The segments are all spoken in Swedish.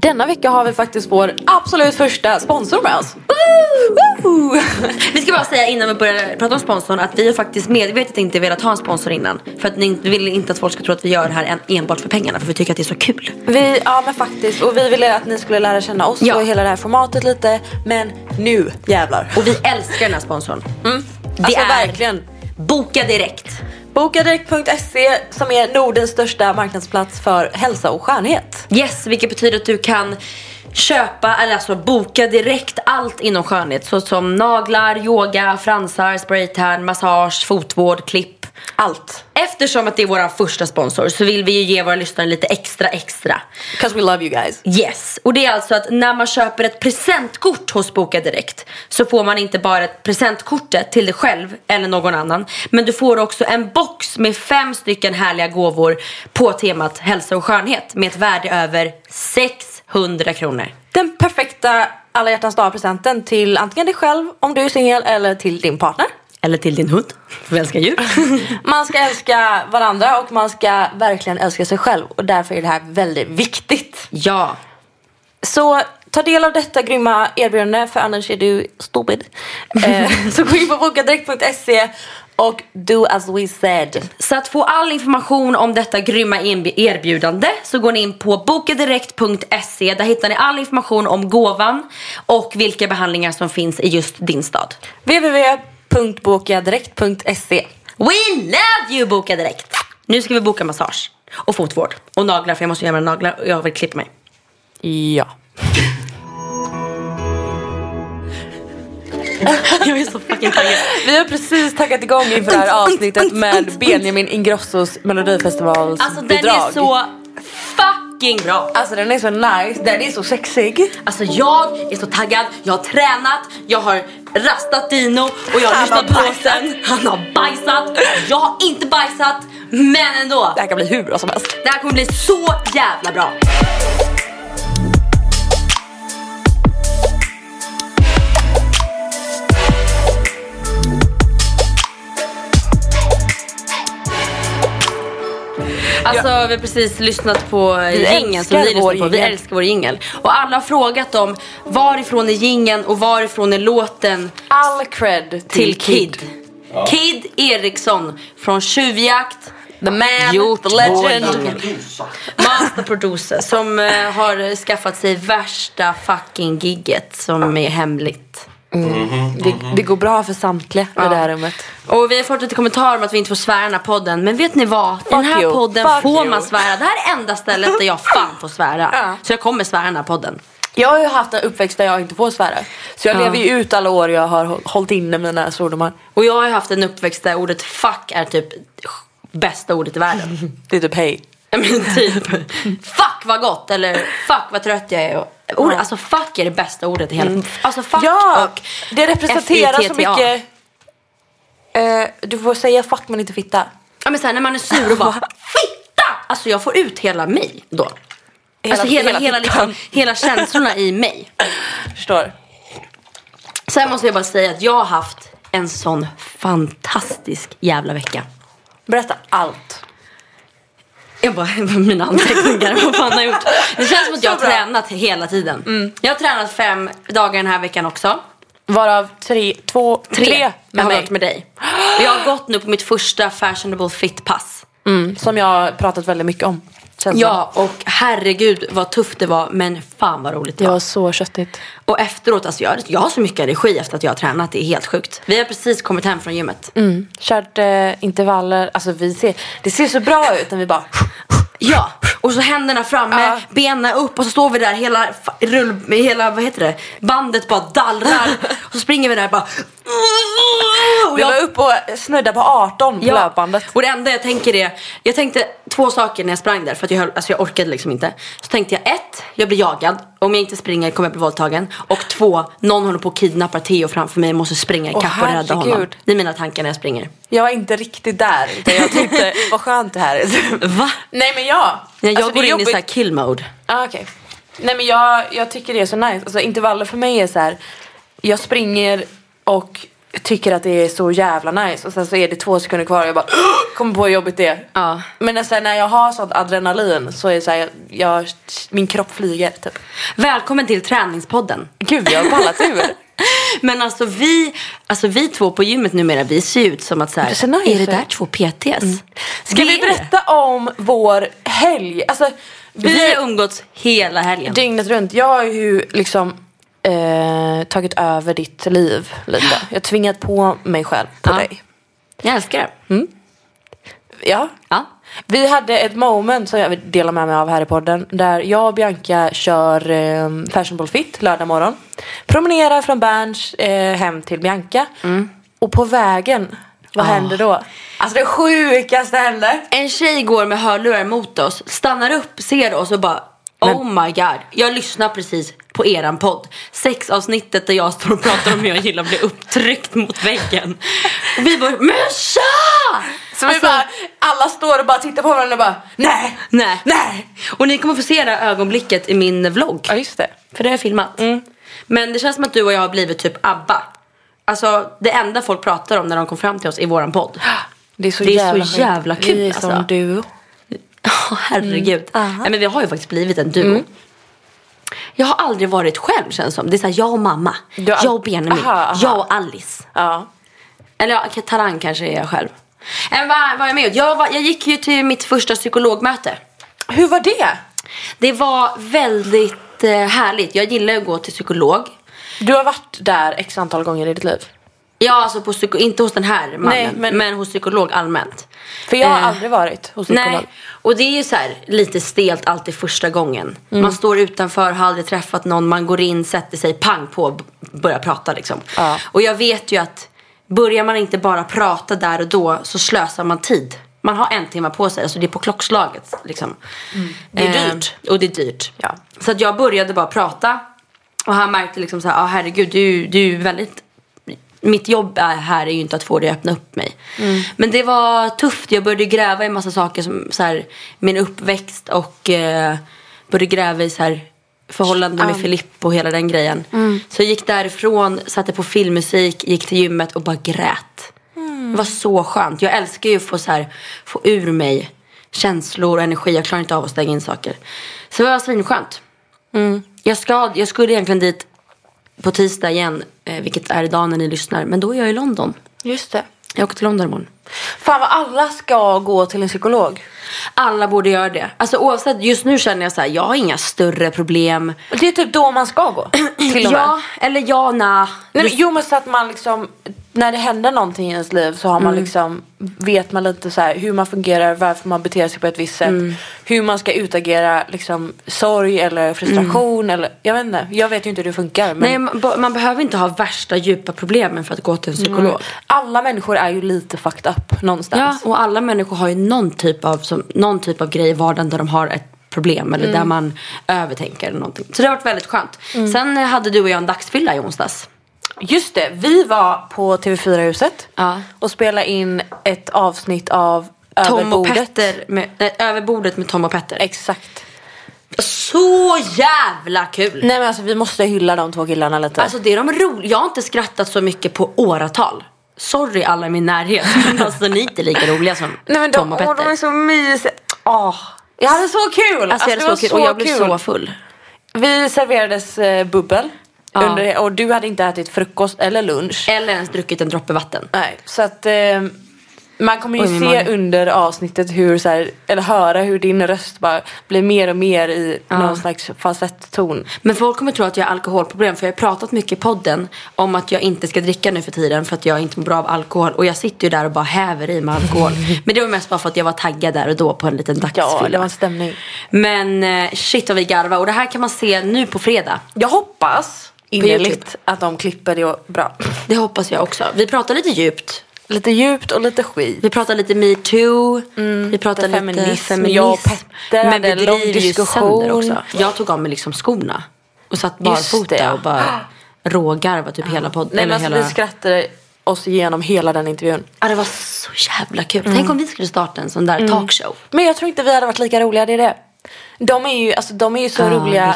Denna vecka har vi faktiskt vår absolut första sponsor med oss. Woo! Vi ska bara säga innan vi börjar prata om sponsorn att vi har faktiskt medvetet inte velat ha en sponsor innan. För att ni vill inte att folk ska tro att vi gör det här en- enbart för pengarna. För vi tycker att det är så kul. Vi, ja men faktiskt. Och vi ville att ni skulle lära känna oss Ja. och hela det här formatet lite. Men nu jävlar. Och vi älskar den här sponsorn. Mm. Det Alltså är verkligen. Boka Direkt. Bokadirekt.se som är Nordens största marknadsplats för hälsa och skönhet. Yes, vilket betyder att du kan köpa, eller alltså boka direkt allt inom skönhet. Såsom naglar, yoga, fransar, spraytan, massage, fotvård, klipp. Allt. Eftersom att det är vår första sponsor så vill vi ju ge våra lyssnare lite extra extra. 'Cause we love you guys. Yes, och det är alltså att när man köper ett presentkort hos Boka Direkt så får man inte bara ett presentkortet till dig själv eller någon annan. Men du får också en box med fem stycken härliga gåvor på temat hälsa och skönhet med ett värde över 600 kronor. Den perfekta alla hjärtans dag-presenten till antingen dig själv om du är singel eller till din partner. Eller till din hund, för vi älskar djur. Man ska älska varandra och man ska verkligen älska sig själv. Och därför är det här väldigt viktigt. ja, Så ta del av detta grymma erbjudande för annars är du stupid. Eh, så gå in på bokadirekt.se och do as we said. Så att få all information om detta grymma erbjudande så går ni in på bokadirekt.se. Där hittar ni all information om gåvan och vilka behandlingar som finns i just din stad. www.bokadirekt.se We love you Boka Direkt! Nu ska vi boka massage och fotvård och naglar för jag måste göra mina naglar och jag vill klippa mig. Ja. Jag är så fucking taggad. Vi har precis taggat igång inför det här avsnittet med Benjamin Ingrossos melodifestivalsbidrag. Alltså den är så fucking bra! Alltså den är så nice, den är så sexig. Alltså jag är så taggad, jag har tränat, jag har rastat Dino och jag har lyssnat på bajsat. låten. Han har bajsat, jag har inte bajsat, men ändå. Det här kan bli hur bra som helst. Det här kommer bli så jävla bra. Alltså vi har precis lyssnat på jingeln som ni lyssnar på. Vi älskar vår jingel. Och alla har frågat om varifrån är jingeln och varifrån är låten All cred till, till Kid. Kid Eriksson från Tjuvjakt. The man, Gjort the legend. Master producer som eh, har skaffat sig värsta fucking gigget som är hemligt. Det, det går bra för samtliga i det här rummet. Och vi har fått lite kommentarer om att vi inte får svära i den här podden. Men vet ni vad? I den här you. podden Fuck får you. man svära. Det här är enda stället där jag fan får svära. Ja. Så jag kommer svära i den här podden. Jag har ju haft en uppväxt där jag inte får svära. Så jag Ja. lever ju ut alla år jag har hå- hållit inne mina svordomar. Och jag har ju haft en uppväxt där ordet fuck är typ bästa ordet i världen. Det är typ hej. Ja, men typ fuck vad gott eller fuck vad trött jag är. Ord, Alltså fuck är det bästa ordet i hela Alltså fuck Ja, och det representerar så mycket. Eh, du får säga fuck men inte fitta. Ja men såhär när man är sur och bara fitta! Alltså jag får ut hela mig då. Hela- alltså hela, hela hela, liksom, hela känslorna i mig. Förstår. Sen måste jag bara säga att jag har haft en sån fantastisk jävla vecka. Berätta allt. Jag bara, mina anteckningar, vad fan har jag gjort? Det känns som att jag har tränat hela tiden. Jag har tränat fem dagar den här veckan också. Varav tre, två, tre, Tre, med har mig. varit med dig. Jag har gått nu på mitt första fashionable fit pass. Mm, som jag har pratat väldigt mycket om. Känns Ja, och herregud vad tufft det var. Men fan vad roligt det Det var. var så köttigt. Och efteråt, alltså jag, jag har så mycket energi efter att jag har tränat. Det är helt sjukt. Vi har precis kommit hem från gymmet. Mm. Kört eh, intervaller, alltså vi ser, det ser så bra ut när vi bara Ja, och så händerna framme, Ja. benen upp och så står vi där hela, rull, hela vad heter det, bandet bara dallrar. och så springer vi där bara. Och Vi var uppe och snudda på 18 på löpbandet. Och det enda jag tänker är, jag tänkte två saker när jag sprang där för att jag, höll, alltså jag orkade liksom inte. Så tänkte jag ett, jag blir jagad. Om jag inte springer kommer jag bli våldtagen. Och två, någon håller på att kidnappa Theo framför mig. Jag måste springa ikapp och rädda honom. Det är mina tankar när jag springer. Jag var inte riktigt där. Jag tänkte, vad skönt det här är. Va? Nej men ja. Nej, jag Alltså, går in i jobbigt. så här kill mode. Ah, okej. Nej men jag, jag tycker det är så nice. Alltså intervaller för mig är så här. Jag springer och tycker att det är så jävla nice. Och sen så är det två sekunder kvar och jag bara kommer på hur jobbigt det är. Ja. Men sen när jag har sånt adrenalin så är det så här, jag, min kropp flyger typ. Välkommen till träningspodden. Gud jag har ballat ur. Men alltså vi, alltså vi två på gymmet numera, vi ser ut som att så här, Det ser nice är det där två PTs? Ska Det vi är berätta om vår helg? Alltså, Vi vi, har umgåtts hela helgen. dygnet runt. Jag har ju liksom eh, tagit över ditt liv lite. Jag har tvingat på mig själv på Ja. dig. Jag älskar det. Ja. Ja. Vi hade ett moment som jag vill dela med mig av här i podden. Där jag och Bianca kör eh, Fashionable Fit lördag morgon. Promenerar från Berns eh, hem till Bianca. Och på vägen, vad händer då? Alltså det sjukaste hände. En tjej går med hörlurar mot oss, stannar upp, ser oss och bara Oh my god, jag lyssnar precis på eran podd. Sexavsnittet där jag står och pratar om hur jag gillar att bli upptryckt mot väggen. Och vi bara, men tja! Så vi bara, alla står och bara tittar på varandra och bara nej, Nej. nej. Och ni kommer få se det här ögonblicket i min vlogg. Ja just det. För det har jag filmat. Men det känns som att du och jag har blivit typ ABBA. Alltså det enda folk pratar om när de kom fram till oss i våran podd. Det är så, Det är så jävla, sjukt. jävla kul, Vi är som alltså. duo. Ja, herregud. Nej, men vi har ju faktiskt blivit en duo. Jag har aldrig varit själv känns som. Det är såhär jag och mamma. Du Jag och Benjamin. Aha, aha. Jag och Alice. Ja. Eller ja, Talang kanske är jag själv. Men vad var jag med jag, var, jag gick ju till mitt första psykologmöte. Hur var det? Det var väldigt eh, härligt. Jag gillar att gå till psykolog. Du har varit där x antal gånger i ditt liv. Ja, alltså på psyko- inte hos den här mannen. Nej, men... men- hos psykolog allmänt. För jag har Eh, aldrig varit hos psykolog. Nej, och det är ju så här lite stelt alltid första gången. Man står utanför, har aldrig träffat någon, man går in, sätter sig, pang på, börjar prata liksom. Ja. Och jag vet ju att börjar man inte bara prata där och då så slösar man tid. Man har en timme på sig, alltså det är på klockslaget. Liksom. Det är Eh, dyrt. och det är dyrt. Ja. Så att jag började bara prata. Och han märkte liksom så här, ah, herregud du, du är väldigt mitt jobb är här är ju inte att få dig att öppna upp mig. Men det var tufft. Jag började gräva i massa saker som så här, min uppväxt och eh, började gräva i så här, förhållanden med Um. Filippo och hela den grejen. Så jag gick därifrån, satte på filmmusik, gick till gymmet och bara grät. Det var så skönt. Jag älskar ju att få, så här, få ur mig känslor och energi. Jag klarar inte av att stänga in saker. Så det var svinskönt. Jag, ska, jag skulle egentligen dit på tisdag igen, eh, vilket är idag när ni lyssnar. Men då är jag i London. Just det. Jag åker till London imorgon. Fan vad alla ska gå till en psykolog. Alla borde göra det. Alltså oavsett, just nu känner jag så här, jag har inga större problem. Det är typ då man ska gå. Till och med. Ja, eller ja, na. Nej, men, jo men så att man liksom, när det händer någonting i ens liv så har man liksom, vet man lite så här hur man fungerar, varför man beter sig på ett visst sätt. Hur man ska utagera liksom sorg eller frustration eller, jag vet inte. Jag vet ju inte hur det funkar. Men Nej, man, man behöver inte ha värsta djupa problemen för att gå till en psykolog. alla människor är ju lite fucked up Ja, någonstans. och alla människor har ju någon typ av, som, någon typ av grej i vardagen där de har ett problem eller där man övertänker eller någonting. Så det har varit väldigt skönt. Sen eh, hade du och jag en dagsfylla i onsdags. Just det, vi var på TV4-huset Ja. och spelade in ett avsnitt av Tom och. Petter, med, nej, över bordet med Tom och Petter. Exakt. Så jävla kul! Nej men alltså vi måste hylla de två killarna lite. Alltså det är de roliga. Jag har inte skrattat så mycket på åratal. Sorry alla i min närhet. Men alltså ni är inte lika roliga som Nej men Tom och åh, Petter. de är så mysiga. Åh, jag hade så kul! Alltså, jag det hade var så kul och jag blev kul. så full. Vi serverades eh, bubbel. Ja. Under, och du hade inte ätit frukost eller lunch. Eller ens druckit en droppe vatten. Nej, så att... Eh, Man kommer ju Oj, se mage. under avsnittet hur så här, eller höra hur din röst bara blir mer och mer i någon slags falsettton. Men folk kommer tro att jag har alkoholproblem för jag har pratat mycket i podden om att jag inte ska dricka nu för tiden för att jag inte mår bra av alkohol. Och jag sitter ju där och bara häver i mig alkohol. Men det var mest bara för att jag var taggad där och då på en liten dagsfylla. Ja, det var en stämning. Men eh, shit vad vi garvar och det här kan man se nu på fredag. Jag hoppas. Innerligt att de klipper det bra. Det hoppas jag också. Vi pratar lite djupt. Lite djupt och lite skit. Vi pratar lite metoo. vi pratar lite feminism. feminism. Jag och Petter Men vi driver ju sönder också. Jag tog av mig liksom skorna. Och satt barfota ja. och bara rågarvade typ hela podden. Nej, men alltså, hela... Vi skrattade oss igenom hela den intervjun. Ja, det var så jävla kul. Tänk om vi skulle starta en sån där talkshow. Men jag tror inte vi hade varit lika roliga, det är det. De är ju, alltså, de är ju så Ja, roliga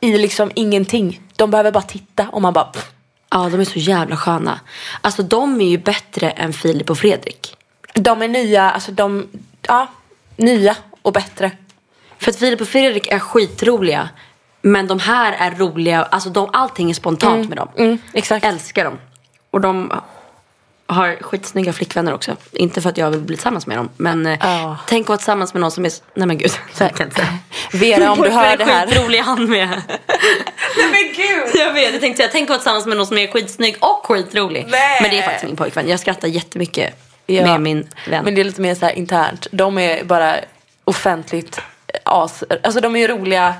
i liksom ingenting. De behöver bara titta och man bara... pff. Ja, de är så jävla sköna. Alltså de är ju bättre än Filip och Fredrik. De är nya, alltså de... Ja, nya och bättre. För att Filip och Fredrik är skitroliga. Men de här är roliga. Alltså de, allting är spontant med dem. Mm, exakt. Älskar dem. Och de har skitsnygga flickvänner också. Inte för att jag vill bli tillsammans med dem. Men eh, Ja. tänk att vara tillsammans med någon som är... Nej men gud. Jag kan inte säga. Vera, om du hör det här. Skitrolig han med. Nej men gud! Jag vet, jag tänkte säga, tänk att vara tillsammans med någon som är skitsnygg och skitrolig. Nej. Men det är faktiskt min pojkvän. Jag skrattar jättemycket Ja. med min vän. Men det är lite mer så internt. De är bara offentligt as... Alltså de är ju roliga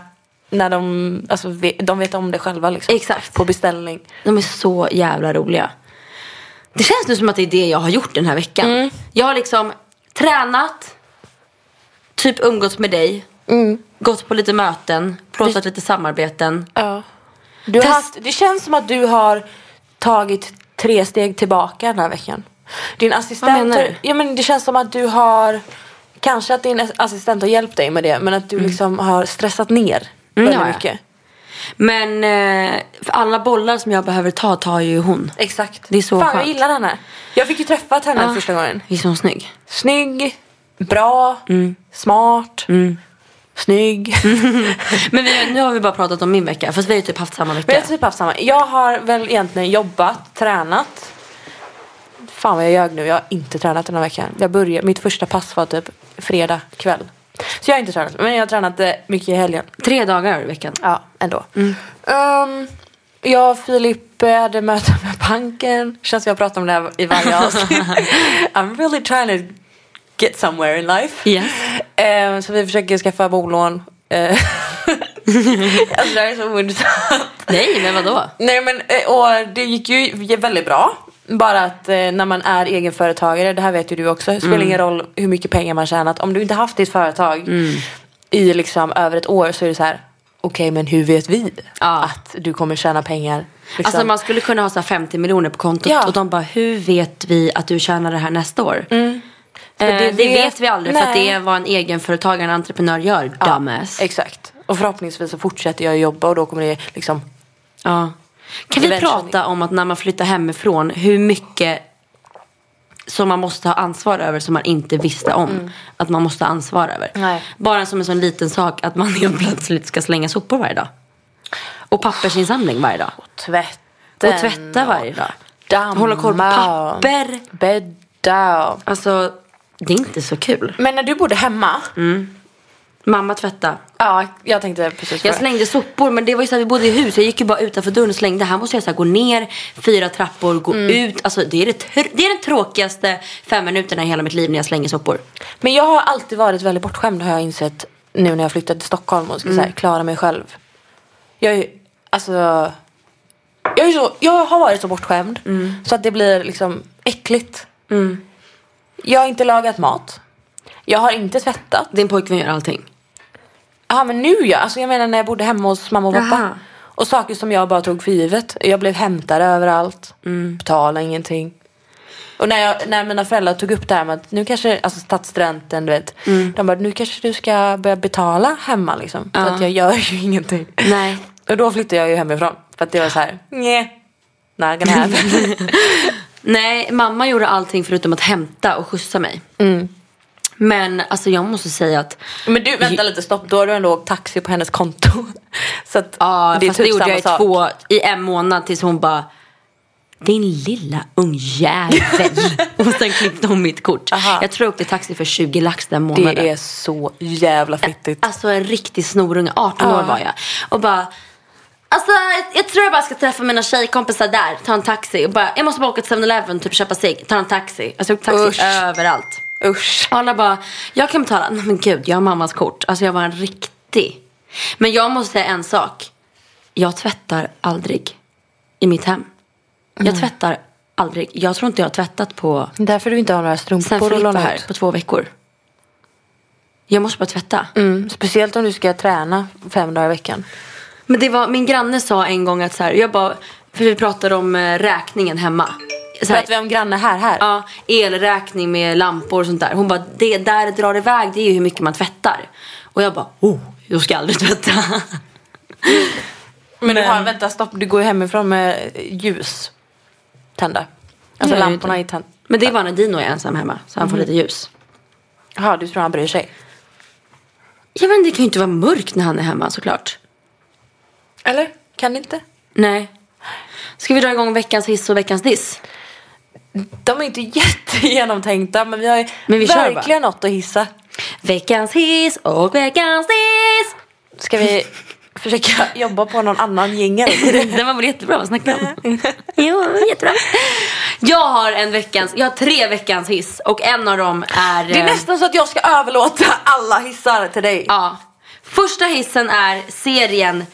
när de... Alltså de vet om det själva liksom. Exakt. På beställning. De är så jävla roliga. Det känns nu som att det är det jag har gjort den här veckan. Mm. Jag har liksom tränat, typ umgåtts med dig, Mm. gått på lite möten, plåtat lite samarbeten. Ja. Du har Test- haft, det känns som att du har tagit tre steg tillbaka den här veckan. Din assistent... Vad menar du? Ja, men det känns som att du har... Kanske att din assistent har hjälpt dig med det. Men att du liksom har stressat ner väldigt Mm. ja, ja. mycket. Men eh, alla bollar som jag behöver ta tar ju hon. Exakt. Det är så Fan, jag skönt. gillar henne. Jag fick ju träffat henne första gången. Visst är hon snygg? Snygg, bra, smart, snygg. Men vi, nu har vi bara pratat om min vecka. Fast vi har ju typ haft samma vecka. Jag har typ haft samma. Jag har väl egentligen jobbat, tränat. Fan vad jag ljög nu. Jag har inte tränat den här veckan. Jag började, mitt första pass var typ fredag kväll. Så jag har inte tränat. Men jag har tränat eh, mycket i helgen. Tre dagar i veckan. Ja, ändå. Um, jag och Filip eh, hade möte med banken. Känns som jag pratar om det här i varje avsnitt. I'm really trying to get somewhere in life. Yes. Eh, så vi försöker skaffa bolån. Eh, alltså det här är så ointressant. Nej, men vadå? Nej men eh, och det gick ju väldigt bra. Bara att eh, när man är egenföretagare, det här vet ju du också. Det spelar Mm. ingen roll hur mycket pengar man tjänat. Om du inte haft ditt företag i liksom över ett år så är det så här. Okej men hur vet vi Ja. att du kommer tjäna pengar? Liksom. Alltså man skulle kunna ha så här 50 miljoner på kontot Ja. och de bara, hur vet vi att du tjänar det här nästa år? För Eh, det, det vet, vet- vi aldrig för att nej. det är vad en egenföretagare, en entreprenör gör, dumbass. Exakt. Och förhoppningsvis så fortsätter jag jobba och då kommer det liksom Ja. Kan vi prata om att när man flyttar hemifrån, hur mycket som man måste ha ansvar över som man inte visste om att man måste ha ansvar över. Nej. Bara som en sån liten sak att man helt plötsligt ska slänga sopor varje dag. Och pappersinsamling varje dag. tvätten. Och tvätta varje dag. Damma. Hålla koll på papper. Bädda. Alltså, det är inte så kul. Men när du bodde hemma. Mamma tvätta. Ja, jag tänkte precis på Jag det. slängde sopor men det var ju så här, vi bodde i hus. Jag gick ju bara utanför dörren och slängde. Här måste jag så här, gå ner fyra trappor, gå ut. Alltså det är, det, tr- det är den tråkigaste fem minuterna i hela mitt liv när jag slänger sopor. Men jag har alltid varit väldigt bortskämd har jag insett nu när jag flyttade till Stockholm och ska så här, klara mig själv. Jag är alltså jag, är så, jag har varit så bortskämd så att det blir liksom äckligt. Jag har inte lagat mat. Jag har inte tvättat. Din pojkvän gör allting. Ja men nu ja, alltså jag menar när jag bodde hemma hos mamma och pappa. Jaha. Och saker som jag bara tog för givet. Jag blev hämtad överallt. Betalade ingenting. Och när, jag, när mina föräldrar tog upp det här med att nu kanske, alltså stadsstudenten du vet. De bara, nu kanske du ska börja betala hemma liksom. För att jag gör ju ingenting. Nej. Och då flyttade jag ju hemifrån. För att det var så här, nej. Not gonna happen. Nej, mamma gjorde allting förutom att hämta och skjutsa mig. Men alltså jag måste säga att Men du, vänta lite stopp. Då har du ändå åkt taxi på hennes konto. Så att Ja, det är fast typ det gjorde jag i sak. två, i en månad tills hon bara din lilla ungjävel. och sen klippte hon mitt kort. Aha. Jag tror jag åkte taxi för 20 lax den månaden. Det är så jävla fittigt. Alltså en riktig snorunge, 18 Ja. år var jag. Och bara, alltså jag, jag tror jag bara ska träffa mina tjejkompisar där, ta en taxi. Och bara, jag måste bara åka till 7-Eleven, typ köpa cigg, ta en taxi. Alltså jag åkte taxi Usch. överallt. Usch. Alla bara, jag kan betala. Nej men gud, jag har mammas kort. Alltså jag var en riktig. Men jag måste säga en sak. Jag tvättar aldrig i mitt hem. Jag tvättar aldrig. Jag tror inte jag har tvättat på Därför du inte har några strumpor att låna här ut. på två veckor. Jag måste bara tvätta. Mm, speciellt om du ska träna fem dagar i veckan. Men det var, min granne sa en gång att så här, jag bara, för vi pratade om eh, räkningen hemma. Så här, Pratar vi om granne här, här? Ja, elräkning med lampor och sånt där. Hon bara, det där det drar iväg det är ju hur mycket man tvättar. Och jag bara, oh, jag ska aldrig tvätta. Men du har, vänta stopp, du går ju hemifrån med ljus tända. Alltså jag lamporna är tända. Men det är bara när Dino är ensam hemma, så han får lite ljus. Jaha, du tror han bryr sig? Ja men det kan ju inte vara mörkt när han är hemma såklart. Eller? Kan det inte? Nej. Ska vi dra igång veckans hiss och veckans diss? De är inte jättegenomtänkta men vi har ju Men vi verkligen något att hissa. Veckans hiss och veckans diss! Ska vi försöka jobba på någon annan jingel? Den var väl jättebra, vad snackar om? jo, jättebra. Jag har en veckans, jag har tre veckans hiss och en av dem är... Det är eh, nästan så att jag ska överlåta alla hissar till dig. Ja. Första hissen är serien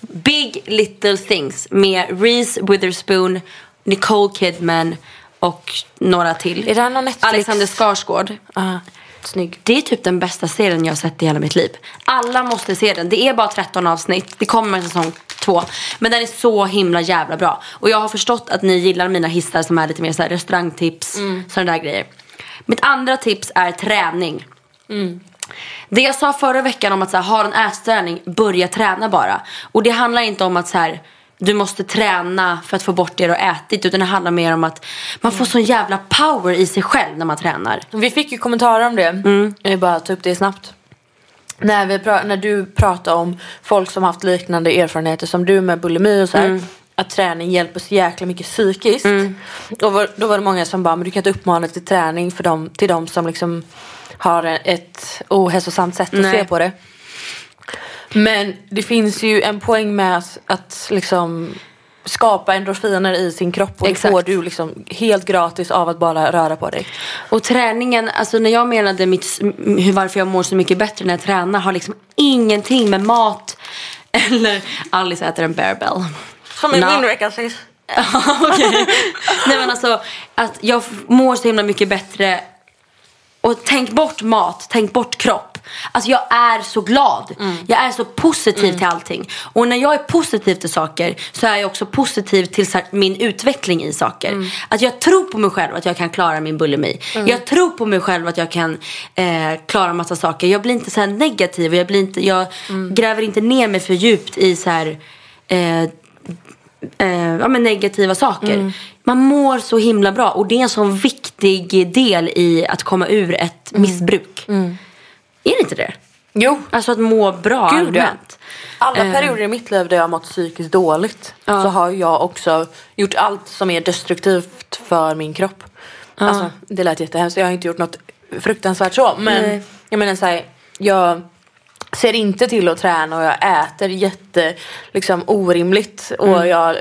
Big Little Things med Reese Witherspoon, Nicole Kidman och några till. Är det här någon Netflix? Alexander Skarsgård. Ah, snygg. Det är typ den bästa serien jag har sett i hela mitt liv. Alla måste se den. Det är bara 13 avsnitt. Det kommer en säsong två. Men den är så himla jävla bra. Och jag har förstått att ni gillar mina hissar som är lite mer så här restaurangtips. Mm. Sådana där grejer. Mitt andra tips är träning. Det jag sa förra veckan om att så här, ha en ätstörning, börja träna bara. Och det handlar inte om att så här, du måste träna för att få bort det du har ätit. Utan det handlar mer om att man får sån jävla power i sig själv när man tränar. Vi fick ju kommentarer om det. Mm. Jag vill bara ta upp det snabbt. När, vi när du pratade om folk som haft liknande erfarenheter som du med bulimi och så här. Mm. Att träning hjälper så jäkla mycket psykiskt. Då, var, då var det många som bara, men du kan inte uppmana till träning för dem, till de som liksom har ett ohälsosamt sätt att Nej. se på det. Men det finns ju en poäng med att, att liksom skapa endorfiner i sin kropp och Exakt. det får du liksom helt gratis av att bara röra på dig. Och träningen, alltså när jag menade mitt, varför jag mår så mycket bättre när jag tränar har liksom ingenting med mat eller Alice äter en bearbell. Som Nå. min veckans hiss. Okej. Nej men alltså att jag mår så himla mycket bättre och tänk bort mat, tänk bort kropp. Alltså jag är så glad. Jag är så positiv till allting. Och när jag är positiv till saker så är jag också positiv till min utveckling i saker. Att jag tror på mig själv att jag kan klara min bulimi. Jag tror på mig själv att jag kan eh, klara massa saker. Jag blir inte så negativ och jag, blir inte, jag gräver inte ner mig för djupt i så här eh, eh, ja, men negativa saker. Man mår så himla bra och det är en sån viktig del i att komma ur ett missbruk. Är det inte det? Jo. Alltså att må bra Gud, ja. allmänt. Alla Eh. perioder i mitt liv där jag har mått psykiskt dåligt Ja. så har jag också gjort allt som är destruktivt för min kropp. Alltså, det lät jättehemskt. Jag har inte gjort något fruktansvärt så. Men Nej. jag menar så här, jag ser inte till att träna och jag äter jätte liksom, orimligt. Mm. Och jag,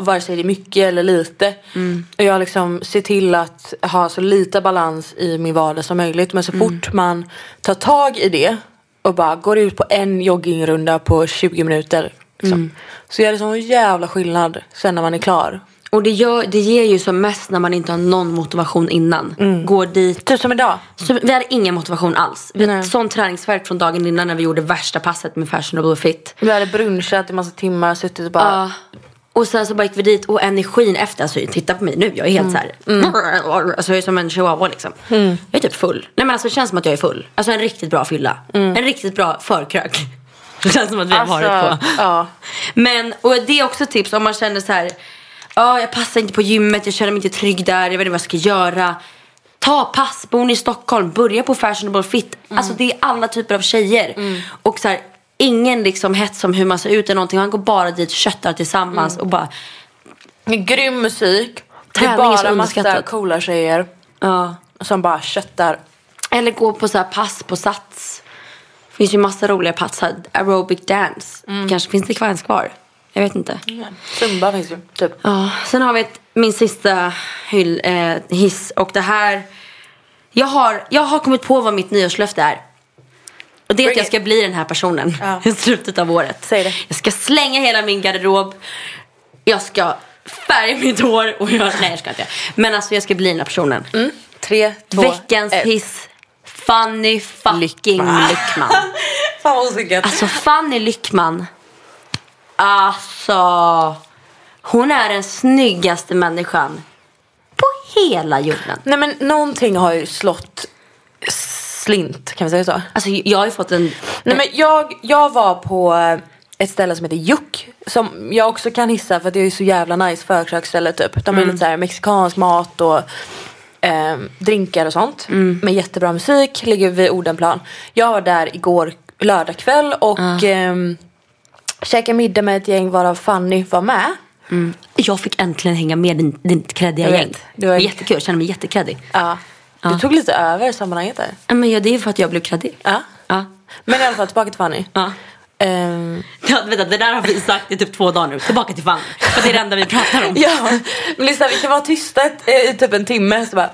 vare sig det är mycket eller lite. Mm. Och jag liksom ser till att ha så lite balans i min vardag som möjligt. Men så Mm. fort man tar tag i det och bara går ut på en joggingrunda på 20 minuter. Liksom, Mm. Så gör det sån jävla skillnad sen när man är klar. Och det, gör, det ger ju som mest när man inte har någon motivation innan. Går dit. Typ som idag. Så vi hade ingen motivation alls. Vi hade sån träningsverk från dagen innan när vi gjorde värsta passet med Fashionable Fit. Vi hade brunchat i massa timmar, suttit och bara Ja. Och sen så bara gick vi dit och energin efter, alltså titta på mig nu, jag är helt så här. Alltså jag är som en chihuahua liksom. Jag är typ full. Nej men alltså det känns som att jag är full. Alltså en riktigt bra fylla. En riktigt bra förkrök. Det känns som att vi har varit på. ja. Men, och det är också tips om man känner så här. Ja, jag passar inte på gymmet, jag känner mig inte trygg där, jag vet inte vad jag ska göra. Ta pass, bor ni i Stockholm, börja på Fashionable Fit. Alltså det är alla typer av tjejer. Och så här, ingen liksom hets om hur man ser ut eller någonting. Man går bara dit, köttar tillsammans och bara Grym musik. Det är bara massa coola tjejer Ja. som bara köttar. Eller gå på så här pass på Sats. Det finns ju massa roliga pass. Aerobic dance. Kanske finns det kvar kvar. Jag vet inte. Zumba finns ju. Typ. Ja, sen har vi ett, min sista hyll, eh, hiss. Och det här. Jag har, jag har kommit på vad mitt nyårslöfte är. Och det är att jag ska bli den här personen Ja. i slutet av året. Säg det. Jag ska slänga hela min garderob. Jag ska färga mitt hår och jag, nej jag ska inte. Men alltså jag ska bli den här personen. Tre, två, Veckans ett. hiss. Fanny fucking Lyckman. Lyckman. Fan vad osäkert. Alltså Fanny Lyckman. Alltså. Hon är den snyggaste människan på hela jorden. Nej men någonting har ju slått slint, kan vi säga så? Alltså jag har ju fått en... Nej men jag, jag var på eh, ett ställe som heter Juck. Som jag också kan hissa för det är ju så jävla nice förkröksställe typ. De har lite såhär mexikansk mat och eh, drinkar och sånt. Med jättebra musik, ligger vid Odenplan. Jag var där igår lördag kväll och ehm, käkade middag med ett gäng varav Fanny var med. Jag fick äntligen hänga med din, din kreddiga gäng. Det var- jättekul, jag känner mig jättekreddig. Ja. Du tog lite över sammanhanget där. Ja, Men ja, det är för att jag blev kreddig. Ja. Ja. Men i alla fall tillbaka till Fanny. Ja. Ehm, Ja, du, det där har vi sagt i typ två dagar nu. Tillbaka till fan. För det är det enda vi pratar om. Ja, men lyssna vi kan vara tysta ett, eh, i typ en timme så bara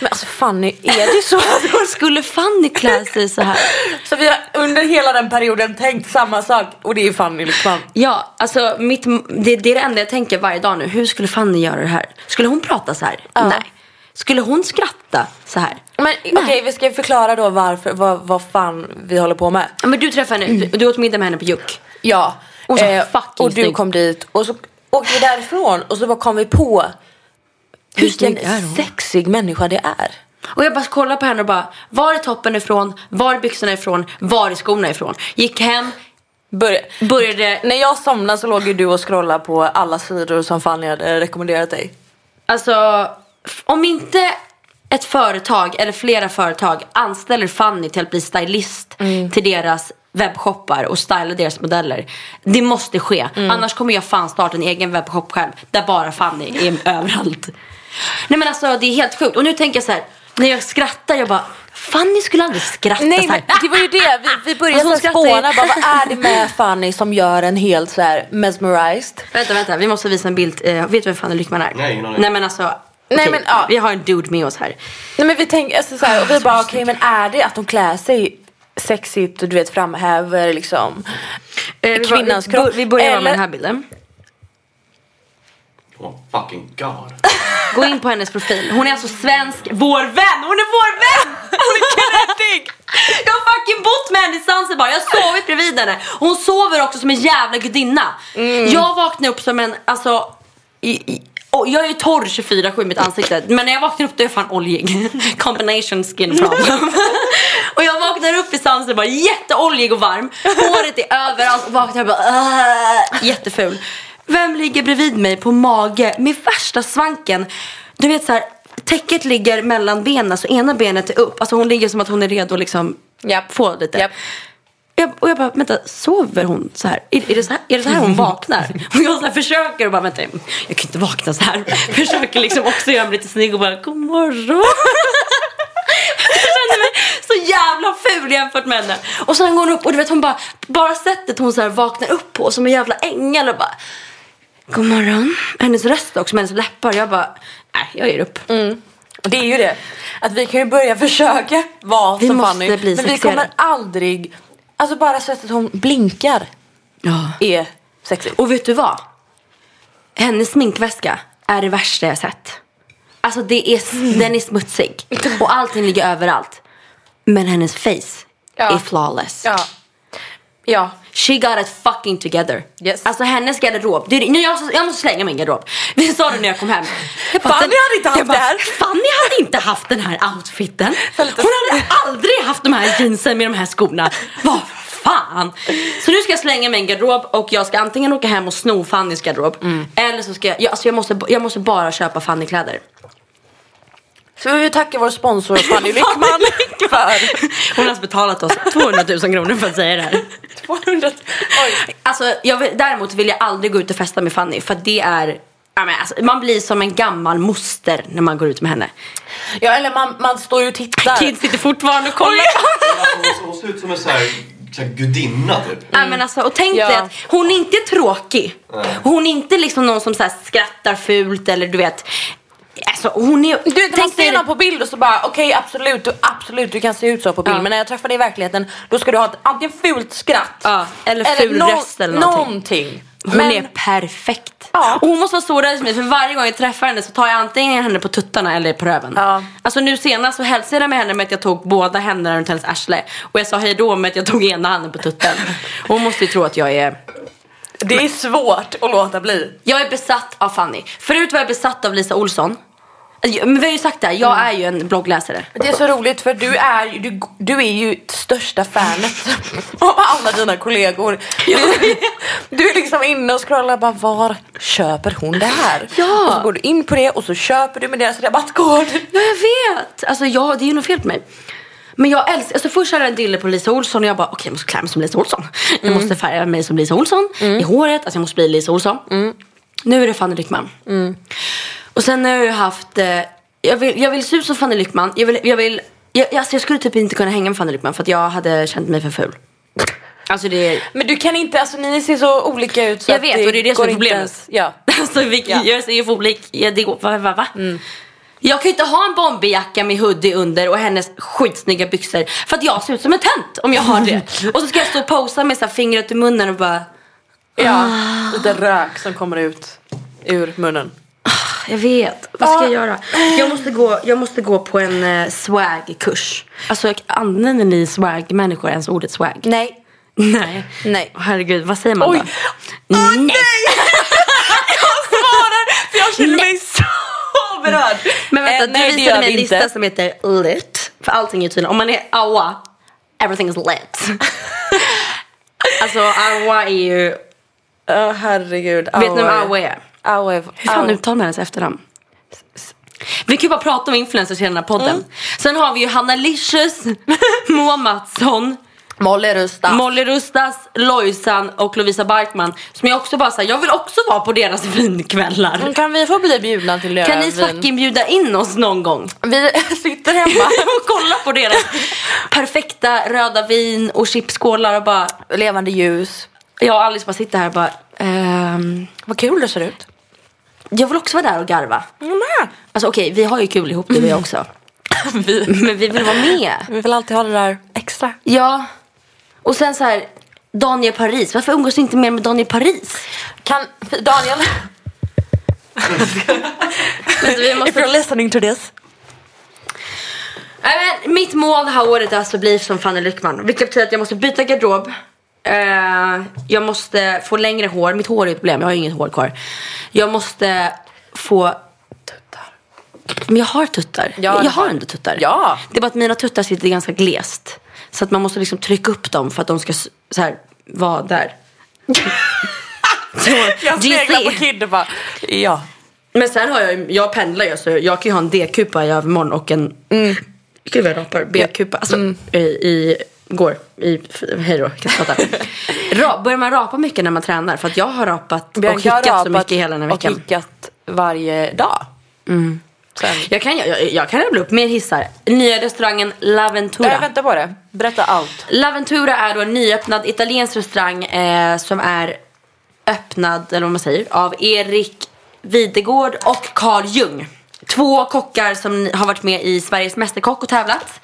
Men alltså Fanny, är det så? Skulle Fanny klä sig så här? så vi har under hela den perioden tänkt samma sak och det är Fanny liksom. Ja, alltså mitt, det, det är det enda jag tänker varje dag nu. Hur skulle Fanny göra det här? Skulle hon prata så här? Ja. Nej. Skulle hon skratta så här? Men okej vi ska förklara då varför, vad, vad fan vi håller på med. Ja, men du träffade henne, du åt middag med henne på Juck. Ja. Och så eh, och du kom dit och så åkte vi därifrån och så bara kom vi på Hur vilken sexig människa det är. Och jag bara kollade på henne och bara, var är toppen ifrån? Var är byxorna ifrån? Var är skorna ifrån? Gick hem, Börja, började, när jag somnade så låg ju du och scrollade på alla sidor som Fanny hade rekommenderat dig. alltså om inte ett företag eller flera företag anställer Fanny till att bli stylist till deras webbshoppar och styla deras modeller. Det måste ske. Annars kommer jag fan starta en egen webbshop själv där bara Fanny är överallt. Nej men alltså det är helt sjukt. Och nu tänker jag så här, när jag skrattar jag bara Fanny skulle aldrig skratta Nej så men det var ju det, vi, vi började Alltså, spåna, bara, vad är det med Fanny som gör en helt så här mesmerized? Vänta, vänta. Vi måste visa en bild. Eh, vet du vem Fanny Lyckman är? Nej, ingen aning. Nej men alltså. Nej, okej, men, ja. Vi har en dude med oss här. Nej men vi tänker alltså, så här, och vi bara okej men är det att hon klär sig sexigt och du vet framhäver liksom Eh, vi kvinnans vi, kropp? Vi börjar med Eller- den här bilden. Oh fucking god. Gå in på hennes profil. Hon är alltså svensk. Vår vän! Hon är vår vän! Hon är kreddig! Jag har fucking bott med henne i Zanzibar. Jag har sovit bredvid henne. Hon sover också som en jävla gudinna. Jag vaknar upp som en, alltså. I, i, och jag är torr 24-7 i mitt ansikte. Men när jag vaknar upp då är jag fan oljig. Combination skin problem. och jag vaknar upp i Zanzibar jätteoljig och varm. Håret är överallt och vaknar och bara "Åh", Jätteful. Vem ligger bredvid mig på mage med värsta svanken? Du vet så här, täcket ligger mellan benen så ena benet är upp. Alltså hon ligger som att hon är redo att liksom Japp. få lite. Japp. Jag, och jag bara, vänta, sover hon så här? Är, är, det så här är det så här hon vaknar? Och jag så här försöker och bara, vänta, jag kan inte vakna så här. Försöker liksom också göra mig lite snygg och bara, god morgon. Jag kände mig så jävla ful jämfört med henne. Och sen går hon upp och du vet hon bara, bara sättet hon så här vaknar upp på som en jävla ängel och bara, god morgon. Hennes röst också med hennes läppar. Jag bara, nej jag ger upp. Och det är ju det, att vi kan ju börja försöka vara Vi som Fanny men vi kommer aldrig, alltså bara sättet hon blinkar Ja. är sexigt. Och vet du vad? Hennes sminkväska är det värsta jag sett. Alltså det är, den är smutsig. Och allting ligger överallt. Men hennes face Ja. är flawless. Ja. Ja. She got it fucking together. Yes. Alltså hennes garderob. Det är, nu jag, jag måste slänga min garderob. Vi sa det när jag kom hem. Jag bara, Fanny hade inte haft jag bara, det här. Fanny hade inte haft den här outfiten. Hon hade aldrig haft de här jeansen med de här skorna. Vad fan. Så nu ska jag slänga min garderob och jag ska antingen åka hem och sno Fannys garderob. Mm. Eller så ska jag, jag, alltså jag, måste, jag måste bara köpa Fanny-kläder. Så vi vill tacka vår sponsor Fanny Lyckman för Hon har alltså betalat oss 200 000 kronor för att säga det här. 200 Oj. Alltså, jag vill, däremot vill jag aldrig gå ut och festa med Fanny för det är Ja, men alltså, man blir som en gammal moster när man går ut med henne. Ja eller man, man står ju och tittar. Kid sitter fortfarande och kollar. Hon, ser ut som en här, så här gudinna typ. Ja, men alltså, och tänk Ja. dig att hon är inte tråkig. Hon är inte liksom någon som så här skrattar fult eller du vet. Alltså, hon är... Du vet man ser någon på bild och så bara okej absolut, du, absolut du kan se ut så på bild Ja. men när jag träffar dig i verkligheten då ska du ha ett antingen fult skratt Ja, eller ful röst eller någonting. någonting. Hon Men- är perfekt. Ja. Och hon måste vara så rädd för mig för varje gång jag träffar henne så tar jag antingen henne på tuttarna eller på röven. Ja. Alltså nu senast så hälsade jag med henne med att jag tog båda händerna runt hennes arsle. Och jag sa hej då med att jag tog ena handen på tutten. Och hon måste ju tro att jag är... Det är svårt att låta bli. Jag är besatt av Fanny. Förut var jag besatt av Lisa Olsson. Alltså, Men vi har ju sagt det här, jag är ju en bloggläsare. Det är så roligt för du är, ju- du, du är ju största fanet av alla dina kollegor. Du, du är liksom inne och scrollar bara var köper hon det här? Ja. Och så går du in på det och så köper du med deras rabattkod. Ja, jag vet. Alltså, ja, det är ju något fel på mig. Men jag älskar, alltså först hade jag en dille på Lisa Olsson och jag bara okej jag måste klä mig som Lisa Olsson. Jag måste färga mig som Lisa Olsson i håret, alltså jag måste bli Lisa Olsson. Nu är det Fanny Lyckman. Och sen har jag ju haft, eh, jag, vill, jag vill se ut som Fanny Lyckman. Jag, vill, jag, vill, jag, alltså jag skulle typ inte kunna hänga med Fanny Lyckman för att jag hade känt mig för ful. Alltså det är, Men du kan inte, alltså ni ser så olika ut så jag vet och det är det som är problemet. ens- Ja. Alltså vi, Ja. jag ser ju för olik, ja, det går, va, va, va? Jag kan ju inte ha en bomberjacka med hoodie under och hennes skitsnygga byxor för att jag ser ut som en tönt om jag har det. och så ska jag stå och posa med så här fingret i munnen och bara ja. Lite rök som kommer ut ur munnen. Jag vet, vad ska jag göra? Jag måste gå, jag måste gå på en uh, swag-kurs. Alltså använder ni swag-människor ens ordet swag? Nej. Nej. Nej. Åh, Herregud, vad säger man Oj. då? nej! Jag svarar för jag känner mig så berörd. Men vänta, Eh, nej, du det visade mig en vi lista inte. som heter lit. För allting är tydligen, om man är awa, everything is lit. alltså awa är ju, Åh herregud. vet ni vem awa är? Hur fan uttalar man hennes efternamn? Vi kan ju bara prata om influencers i den här podden. Mm. Sen har vi ju Hanna Licious, Moa Mattsson, Molly Rusta. Molly Rustas, Lojsan och Lovisa Barkman. Som jag också bara säger, jag vill också vara på deras vinkvällar. kan vi få bli bjudna till Kan ni fucking bjuda in oss någon gång? Vi sitter hemma. och kolla på deras perfekta röda vin och chipsskålar och bara Levande ljus. Jag och Alice bara sitter här och bara ehm, Vad kul det ser ut. Jag vill också vara där och garva. Jag med. Alltså okej, vi har ju kul ihop det vi också. Vi, Men vi vill vara med. vi vill alltid ha det där extra. Ja. Och sen så här Daniel Paris. Varför umgås du inte mer med Daniel Paris? Kan Daniel, vi if måste... you're listening to this. Men mitt mål det här året är alltså att bli som Fanny Lyckman. Vilket betyder att jag måste byta garderob. Eh, jag måste få längre hår. Mitt hår är ett problem. Jag har ju inget hår kvar. Jag måste få... Men jag har tuttar. Ja, jag har ändå tuttar. Ja. Det är bara att mina tuttar sitter ganska glest. Så att man måste liksom trycka upp dem för att de ska så här, vara där. så, Jag sneglar på Kid och bara, ja. Men sen har jag jag pendlar ju så jag kan ju ha en D-kupa i övermorgon och en Gud vad jag rapar. B-kupa. Alltså i, i går. I, hej då, jag kan prata. Ra, börjar man rapa mycket när man tränar? För att jag har rapat och Bianca har hickat så rapat mycket hela den här Och veckan. hickat varje dag. Sen. Jag kan, jag, jag kan rabbla upp mer hissar. Nya restaurangen L'Aventura. Jag väntar på det. Berätta allt. L'Aventura är då en nyöppnad italiensk restaurang eh, som är öppnad, eller vad man säger, av Erik Videgård och Carl Jung. Två kockar som har varit med i Sveriges Mästerkock och tävlat.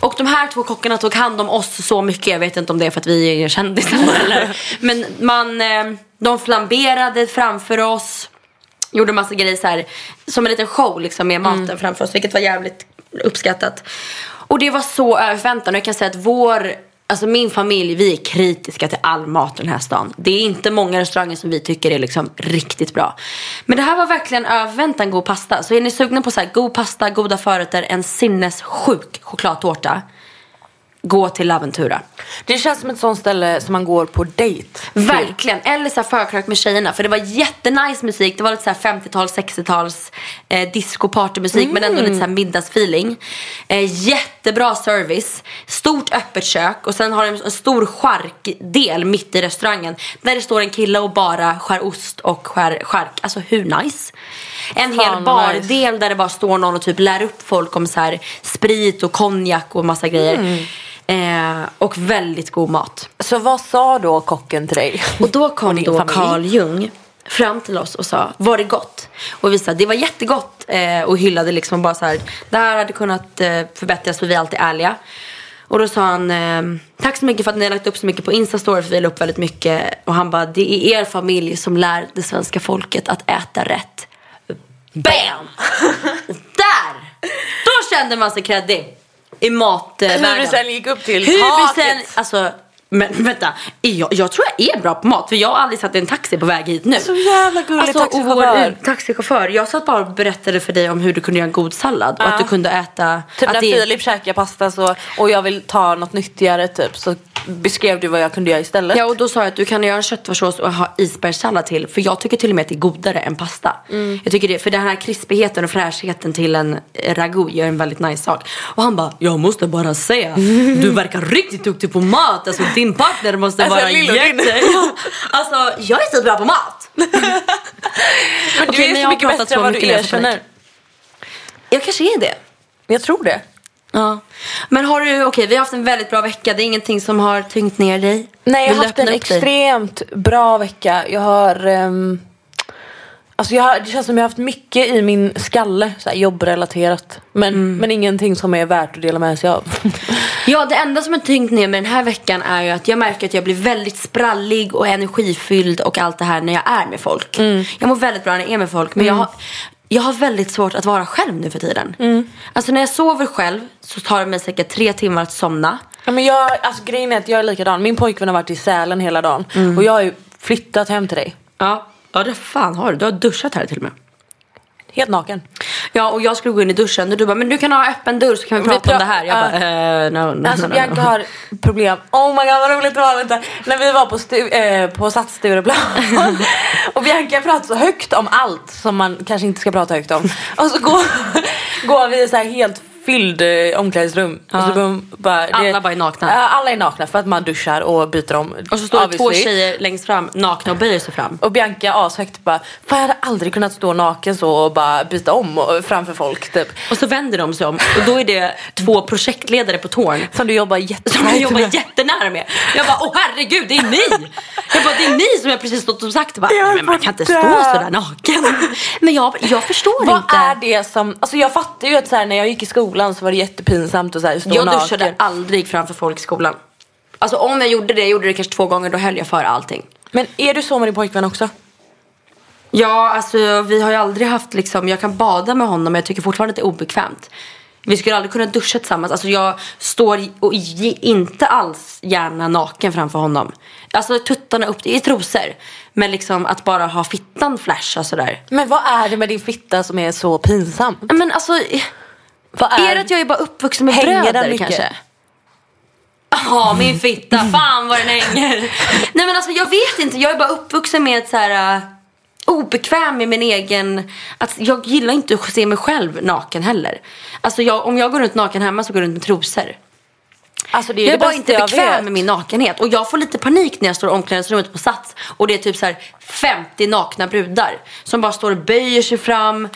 Och de här två kockarna tog hand om oss så mycket. Jag vet inte om det är för att vi är kändisar eller. Men man, eh, de flamberade framför oss. Gjorde massa grejer så här, som en liten show liksom med maten framför oss. Vilket var jävligt uppskattat. Och det var så över förväntan. Och jag kan säga att vår, alltså min familj, vi är kritiska till all mat i den här stan. Det är inte många restauranger som vi tycker är liksom riktigt bra. Men det här var verkligen överväntan god pasta. Så är ni sugna på så här god pasta, goda förrätter, en sinnessjuk chokladtårta gå till Laventura. Det känns som ett sånt ställe som man går på dejt. Verkligen. Eller så förkrök med tjejerna. För det var jättenice musik. Det var lite så här 50-tals, 60-tals eh, disco partymusik. Men ändå lite så här middagsfeeling. Eh, jättebra service. Stort öppet kök. Och sen har de en stor charkdel mitt i restaurangen. Där det står en kille och bara skär ost och skär chark. Alltså hur nice? En Fan, hel bardel nice. där det bara står någon och typ lär upp folk om så här sprit och konjak och massa grejer. Mm. Eh, och väldigt god mat. Så vad sa då kocken till dig? Och då kom din då? Carl Jung fram till oss och sa, var det gott? Och vi sa, det var jättegott. Eh, och hyllade liksom bara så här, det här hade kunnat eh, förbättras för vi är alltid ärliga. Och då sa han, eh, tack så mycket för att ni har lagt upp så mycket på Instastory för vi la upp väldigt mycket. Och han bara, det är er familj som lär det svenska folket att äta rätt. Bam! Där! Då kände man sig kreddig. I matvärlden. Hur du sen gick upp till Hybisen, taket. alltså men vänta, jag, jag tror jag är bra på mat för jag har aldrig satt i en taxi på väg hit nu. Så jävla gullig alltså, och taxichaufför. vår taxichaufför. Jag satt bara och berättade för dig om hur du kunde göra en god sallad och att du kunde äta. Typ när det- Filip käkar pasta så, och jag vill ta något nyttigare typ så beskrev du vad jag kunde göra istället. Ja och då sa jag att du kan göra en köttfärssås och ha isbergssallad till. För jag tycker till och med att det är godare än pasta. Mm. Jag tycker det, för den här krispigheten och fräschheten till en ragout gör en väldigt nice sak. Och han bara, jag måste bara säga, du verkar riktigt duktig på mat. Alltså din partner måste Alltså, vara jätte... din- alltså jag är så bra på mat. men du Okej, är så jag mycket bättre så än vad du erkänner. Jag kanske är det. Jag tror det. Ja. Men har du, okej vi har haft en väldigt bra vecka. Det är ingenting som har tyngt ner dig? Nej, jag har haft en extremt bra vecka. Jag har... ehm, alltså jag det känns som jag har haft mycket i min skalle, så jobbrelaterat. Men, Mm. men ingenting som är värt att dela med sig av. Ja, det enda som har tyngt ner mig den här veckan är ju att jag märker att jag blir väldigt sprallig och energifylld och allt det här när jag är med folk. Jag mår väldigt bra när jag är med folk men jag, har, jag har väldigt svårt att vara själv nu för tiden. Alltså när jag sover själv så tar det mig säkert tre timmar att somna. Ja, men jag, alltså, grejen är att jag är likadan. Min pojkvän har varit i Sälen hela dagen. Mm. Och jag har ju flyttat hem till dig. Ja, ja det fan har du. Du har duschat här till och med. Helt naken. Ja, och jag skulle gå in i duschen och du bara, men du kan ha öppen dörr så kan vi Vi prata om pra- det här. Jag ja. bara, eh, no, no, Alltså no, no, Bianca har problem. Oh my god vad roligt det var. Vänta. När vi var på, stu- eh, på Sats Stureplan. och Bianca pratar så högt om allt som man kanske inte ska prata högt om. Och så går, går vi så här helt fylld eh, omklädningsrum. Och så hon bara, Alla bara är nakna. Ja, alla är nakna för att man duschar och byter om. Och så står det två tjejer längst fram, nakna och böjer sig fram. Och Bianca ashögt bara, fan jag hade aldrig kunnat stå naken så och bara byta om och, framför folk typ. Och så vänder de sig om och då är det två projektledare på tårn Som du jobbar som jättemycket jag jobbar jättenära med. Jag bara, åh herregud, det är ni! Jag bara, det är ni som jag precis stått och sagt. Bara, Nej, men man kan inte stå sådär naken. Men jag, jag förstår Vad inte. är det som, alltså jag fattar ju att så här, när jag gick i skolan så var det jättepinsamt att så här, stå Jag naken. duschade aldrig framför folk i skolan. Alltså om jag gjorde det, jag gjorde det kanske två gånger, då höll jag för allting. Men är du så med din pojkvän också? Ja, alltså vi har ju aldrig haft liksom, jag kan bada med honom men jag tycker fortfarande att det är obekvämt. Vi skulle aldrig kunna duscha tillsammans. Alltså jag står och inte alls gärna naken framför honom. Alltså tuttarna upp i trosor. Men liksom att bara ha fittan flasha sådär. Men vad är det med din fitta som är så pinsam? Men alltså, Vad är det att jag är bara uppvuxen med Hänger bröder kanske? Ja, min fitta. Fan vad den hänger. Nej men alltså jag vet inte. Jag är bara uppvuxen med ett så här uh, obekväm med min egen... Att jag gillar inte att se mig själv naken heller. Alltså jag, om jag går runt naken hemma så går jag runt med trosor. Alltså det är Jag är bara inte bekväm med min nakenhet. Och jag får lite panik när jag står i omklädningsrummet på Sats. Och det är typ så här 50 nakna brudar. Som bara står och böjer sig fram.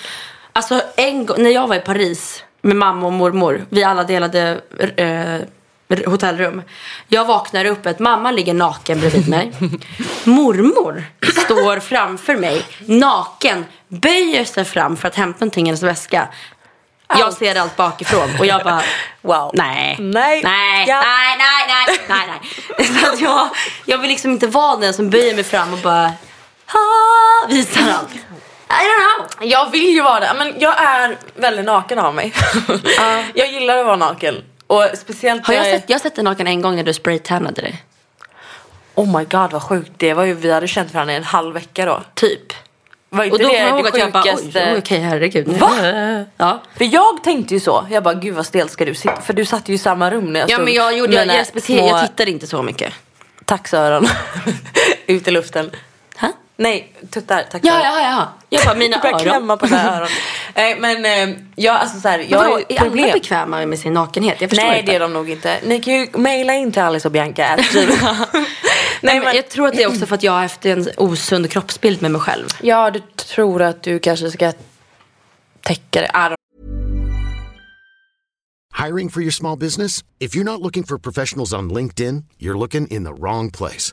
Alltså en gång, när jag var i Paris med mamma och mormor. Vi alla delade eh, hotellrum. Jag vaknar upp att mamma ligger naken bredvid mig. Mormor står framför mig naken. Böjer sig fram för att hämta någonting i hennes väska. Jag Allt. ser allt bakifrån och jag bara Wow. Nej. Nej. Nej, Ja. nej, nej, nej, nej, nej. Så att jag, jag vill liksom inte vara den som böjer mig fram och bara ha, visar allt. I don't know. Jag vill ju vara det, men jag är väldigt naken av mig. jag gillar att vara naken. Och speciellt Har jag när sett, jag har sett dig naken en gång när du spraytannade dig. Oh my god vad sjukt, det var ju, vi hade känt varandra i en halv vecka då. Typ. Var inte Och då kommer jag ihåg att jag bara, oj, okej herregud. Nu- Va? Ja. För jag tänkte ju så. Jag bara, gud vad stelt ska du sitta? För du satt ju i samma rum när jag Ja men jag gjorde, jag, jag, små jag tittade inte så mycket. taxöron ut i luften. Nej, tuttar, taxöron. Ja, ja, ja. Jag bara, mina Jag börjar öron. klämma på dina öron. Nej men eh, jag alltså såhär, Men jag vadå, har är alla problem. bekväma med sin nakenhet? Jag förstår Nej inte. det är de nog inte. Ni kan ju mejla in till Alice och Bianca. gmail. Nej, men jag tror att det är också för att jag har haft en osund kroppsbild med mig själv. Ja, du tror att du kanske ska täcka det. Don't Hiring for your small business? If you're not looking for professionals on LinkedIn, you're looking in the wrong place.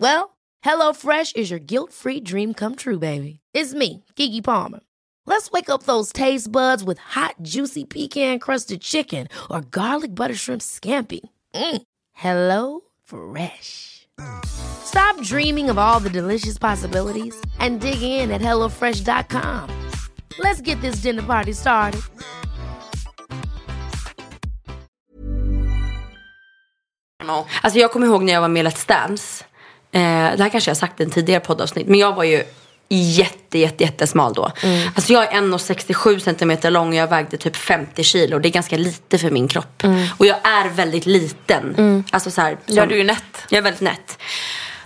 Well, HelloFresh is your guilt-free dream come true, baby. It's me, Kiki Palmer. Let's wake up those taste buds with hot, juicy pecan-crusted chicken or garlic butter shrimp scampi. Mm. Hello Fresh. Stop dreaming of all the delicious possibilities and dig in at HelloFresh.com. Let's get this dinner party started. Alltså jag kommer ihåg när jag var med i Let's Dance. Eh, det här kanske jag har sagt i en tidigare poddavsnitt. Men jag var ju jätte, jätte, jättesmal då. Alltså jag är 1,67 centimeter lång och jag vägde typ 50 kilo. Det är ganska lite för min kropp. Och jag är väldigt liten. Alltså så här, Ja, som- du är nätt. Jag är väldigt nätt.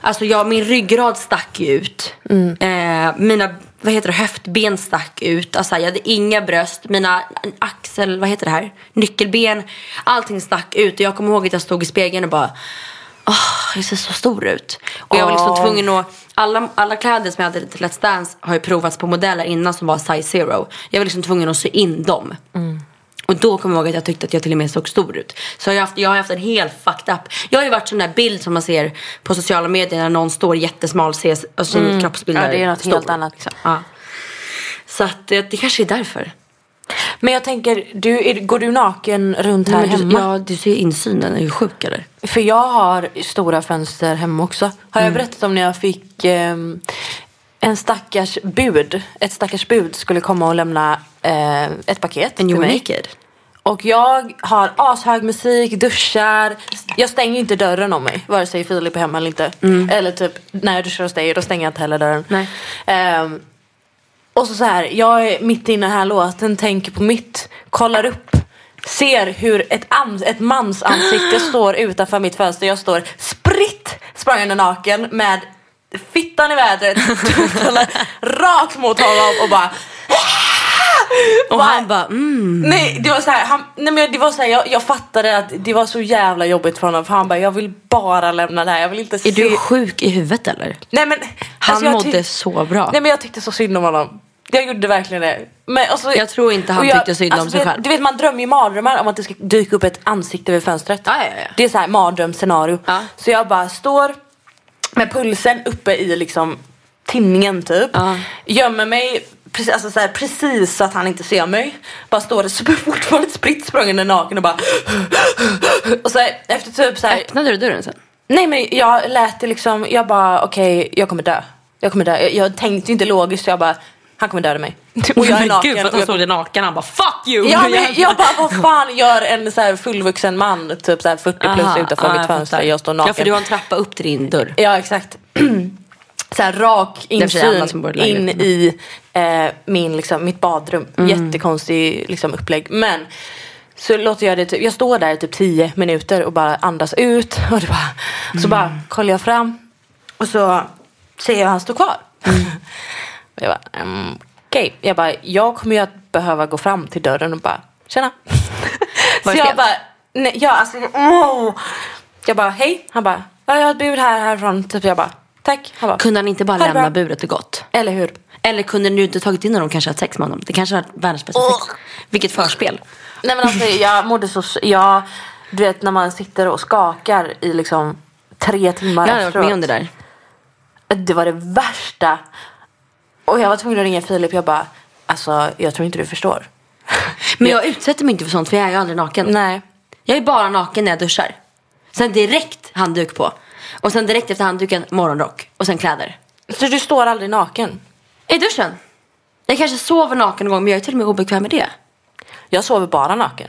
Alltså jag, min ryggrad stack ju ut. Eh, mina vad heter det, höftben stack ut. Alltså jag hade inga bröst. Mina axel, vad heter det här? Nyckelben. Allting stack ut. Och jag kommer ihåg att jag stod i spegeln och bara Åh, jag ser så stor ut. Och jag var liksom Åh. tvungen att... Alla, alla kläder som jag hade till Let's Dance har ju provats på modeller innan som var size zero. Jag var liksom tvungen att sy in dem. Och då kommer jag ihåg att jag tyckte att jag till och med såg stor ut. Så jag har haft, jag har haft en helt fucked up. Jag har ju varit sån där bild som man ser på sociala medier när någon står jättesmal ses, och sin kroppsbild Ja, det är något stor, helt annat. Liksom. Ja. Så att det, det kanske är därför. Men jag tänker, du, är, går du naken runt här Men du, hemma? ja, du ser insynen, är du sjuk eller? För jag har stora fönster hemma också. Har jag berättat om när jag fick ehm, en stackars bud. Ett stackars bud skulle komma och lämna eh, ett paket And till mig. naked? Och jag har ashög musik, duschar. Jag stänger inte dörren om mig. Vare sig Filip är hemma eller inte. Eller typ när jag duschar hos dig, då stänger jag inte heller dörren. Nej. Ehm, och så, så här, jag är mitt inne i den här låten, tänker på mitt, kollar upp. Ser hur ett, an- ett mans ansikte står utanför mitt fönster. Jag står spritt språngande naken med fittan i vädret, tuttarna rakt mot honom och bara Och han bara, mm. Nej det var så här, han, nej men det var så här, jag, jag fattade att det var så jävla jobbigt för honom för han bara jag vill bara lämna det här, jag vill inte se Är du sjuk i huvudet eller? Nej men Han alltså, mådde så bra. Nej men jag tyckte så synd om honom Jag gjorde verkligen det men, och så, Jag tror inte han jag- tyckte synd om alltså, sig du vet- själv. Du vet man drömmer ju mardrömmar om att det ska dyka upp ett ansikte vid fönstret Ja, ja, ja. Det är så här mardrömsscenario. Så jag bara står med pulsen uppe i liksom tinningen typ. Gömmer mig precis, alltså så här, precis så att han inte ser mig Bara står där fortfarande spritt språngande naken och bara Och så här, efter typ så här, Öppnade du dörren sen? Nej men jag lät det liksom, jag bara okej jag kommer dö. Jag kommer dö. Jag, jag tänkte inte logiskt så jag bara, han kommer döda mig. Och jag är naken. Gud och jag, såg dig naken, han bara fuck you! ja, men jag bara vad fan gör en så här fullvuxen man, typ så här 40 plus Aha, utanför mitt fönster. Jag står naken. Ja för du har en trappa upp till din dörr. Ja exakt. så här rak insyn in i eh, min, liksom, mitt badrum. Mm. Jättekonstig liksom, upplägg. Men så låter jag det, typ, jag står där i typ 10 minuter och bara andas ut. Och bara, Så Mm. bara kollar jag fram och så ser jag att han står kvar. Mm. och jag bara, mm, okej. Jag bara, jag kommer ju att behöva gå fram till dörren och bara, tjena. Var så jag bara, nej, ja alltså, åh. Jag bara, hej. Han bara, ja, jag har ett bud här härifrån. Typ jag bara, tack. Han bara, Kunde han inte bara lämna bra. buret och gått? Eller hur? Eller kunde du inte tagit in honom och kanske haft sex med honom? Det kanske varit världens bästa sex. Vilket förspel. Nej men alltså jag mådde så, jag, du vet när man sitter och skakar i liksom tre timmar Jag hade varit efteråt. med om det där. Det var det värsta. Och jag var tvungen att ringa Filip. Jag bara, alltså jag tror inte du förstår. Men jag utsätter mig inte för sånt för jag är ju aldrig naken. Nej. Jag är bara naken när jag duschar. Sen direkt handduk på. Och sen direkt efter handduken morgonrock. Och sen kläder. Så du står aldrig naken? I duschen. Jag kanske sover naken någon gång men jag är till och med obekväm med det. Jag sover bara naken.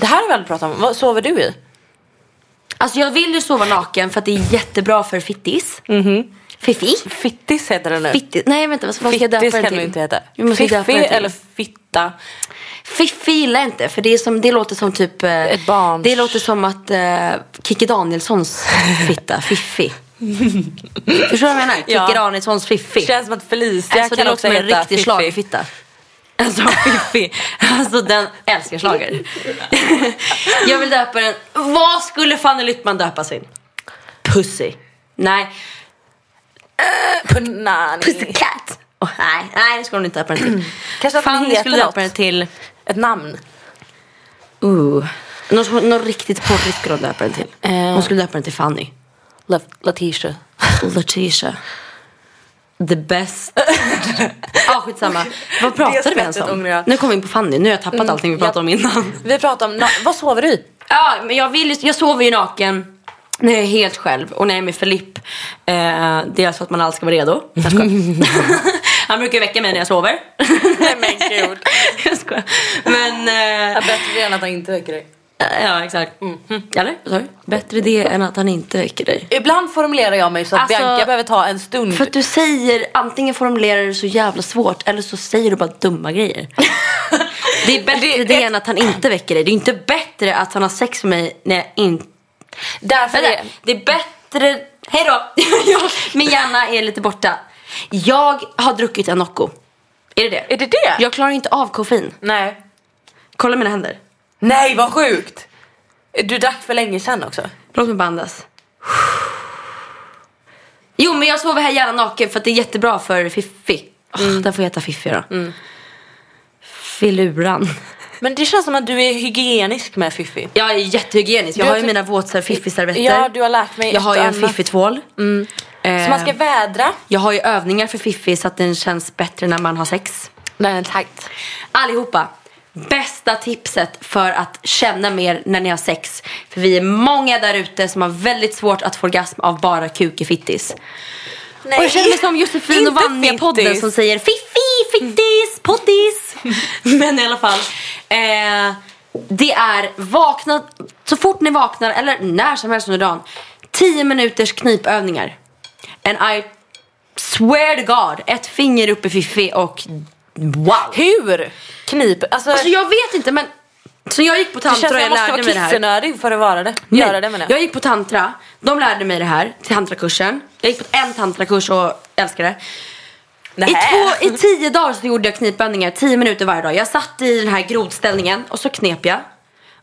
Det här har vi aldrig pratat om. Vad sover du i? Alltså jag vill ju sova naken för att det är jättebra för fittis. Fiffi. Fittis heter det nu. Fittis. Nej vänta vad ska jag döpa Fittis den kan till? du inte heta. Fiffi den eller fitta. Fiffi gillar jag inte för det, är som, det låter som typ eh, Ett barns- Det låter som att uh, Kikki Danielssons fitta, Fiffi. Förstår du vad jag menar? Kikki Ja. Danielssons Fiffi. Känns som att Felicia Alltså det kan låter också som en heta riktig Fiffi. schlagerfitta. Alltså Fiffi. Alltså den älskar schlager. Jag vill döpa den. Vad skulle Fanny Lyttman döpa sin? Pussy. Nej. Punani. Pussycat. Oh, nej, nej det ska hon inte döpa den till. Kanske att Fanny skulle döpa den till... Ett namn. Uh. Något, något riktigt porrigt skulle hon döpa den till. Eh. Hon skulle döpa den till Fanny. Lat- Letitia. Letitia. The best. Ja ah, skitsamma. Vad pratade vi ens om? Nu kommer vi in på Fanny. Nu har jag tappat allting vi pratade om innan. Vi pratar om, vad sover du i? Ja, men jag, vill, jag sover ju naken när jag är helt själv och när jag är med Filip. Eh, dels för att man alltid ska vara redo. Jag. Han brukar väcka mig när jag sover. Nej men gud. jag skojar. Men... Eh, Bättre det än att han inte väcker dig. ja, exakt. Eller? Vad sa du? Bättre det än att han inte väcker dig. Ibland formulerar jag mig så att Alltså, Bianca behöver ta en stund. För att du säger, antingen formulerar du så jävla svårt eller så säger du bara dumma grejer. Det är bättre Det- det, det- än att han inte väcker dig. Det är inte bättre att han har sex med mig när jag inte... Därför Vänta, är... det är bättre... Hej då! Min hjärna är lite borta. Jag har druckit en Nocco. Är det det? Är det det? Jag klarar inte av koffein. Nej. Kolla mina händer. Nej vad sjukt! Du drack för länge sedan också. Låt mig bara andas. Jo men jag sover här gärna naken för att det är jättebra för Fiffi. Oh, Den får heta Fiffi då. Filuran. Men det känns som att du är hygienisk med Fiffi. Jag är jättehygienisk. Jag Du har ju typ- mina våtser Fiffi-servetter. Ja, du har lärt mig Jag har ju en. Fiffi-tvål. Eh, Så man ska vädra. Jag har ju övningar för Fiffi så att den känns bättre när man har sex. Den är tight. Allihopa. Bästa tipset för att känna mer när ni har sex. För vi är många där ute som har väldigt svårt att få orgasm av bara kuk i fittis. Nej. Och jag känner mig som Josefin och Vanja-podden som säger fiffi, fittis, pottis. Men i alla fall. Eh, det är vakna, så fort ni vaknar eller när som helst under dagen. 10 minuters knipövningar. And I swear to God, ett finger upp i fiffi och wow. Hur? Knip? Alltså, Alltså jag vet inte men så jag gick på det känns tantra som och jag jag måste lärde vara mig det här. kissenödig för att vara det. Göra det menar jag. jag gick på tantra, de lärde mig det här till tantrakursen. Jag gick på en tantrakurs och älskade det. I, två, I tio dagar så gjorde jag knipövningar, tio minuter varje dag. Jag satt i den här grodställningen och så knep jag.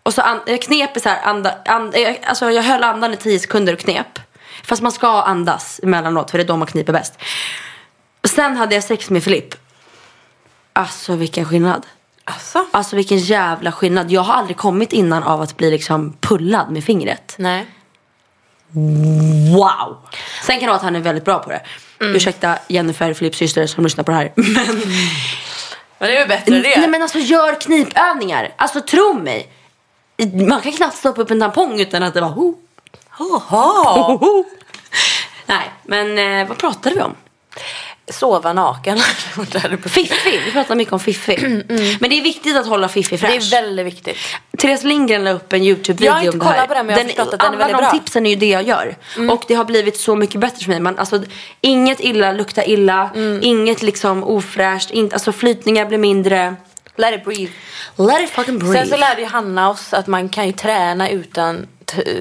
Och så an, jag knep så här, anda, and, alltså jag höll andan i tio sekunder och knep. Fast man ska andas emellanåt för det är då man kniper bäst. Sen hade jag sex med Filip. Alltså vilken skillnad. Alltså? Alltså vilken jävla skillnad. Jag har aldrig kommit innan av att bli liksom pullad med fingret. Nej. Wow! Sen kan det vara att han är väldigt bra på det. Ursäkta Jennifer, Filips syster som lyssnar på det här. Men, Men det är väl bättre det. nej men alltså gör knipövningar. Alltså tro mig. Man kan knappt stoppa upp en tampong utan att det var ho, Jaha. ho, ho. Nej, men eh, vad pratade vi om? Sova naken. Fiffi, vi pratar mycket om Fiffi. Men det är viktigt att hålla Fiffi Det är fräsch. väldigt viktigt. Therese Lindgren la upp en YouTube-video Jag har inte om det här. kollat på den, men jag har förstått att den är alla väldigt de bra. Mm. tipsen är ju det jag gör. Och det har blivit så mycket bättre för mig. Man, alltså, inget illa luktar illa, Mm. inget liksom ofräscht, inte, alltså flytningar blir mindre. Let it breathe. Let it fucking breathe. Sen så lärde ju Hanna oss att man kan ju träna utan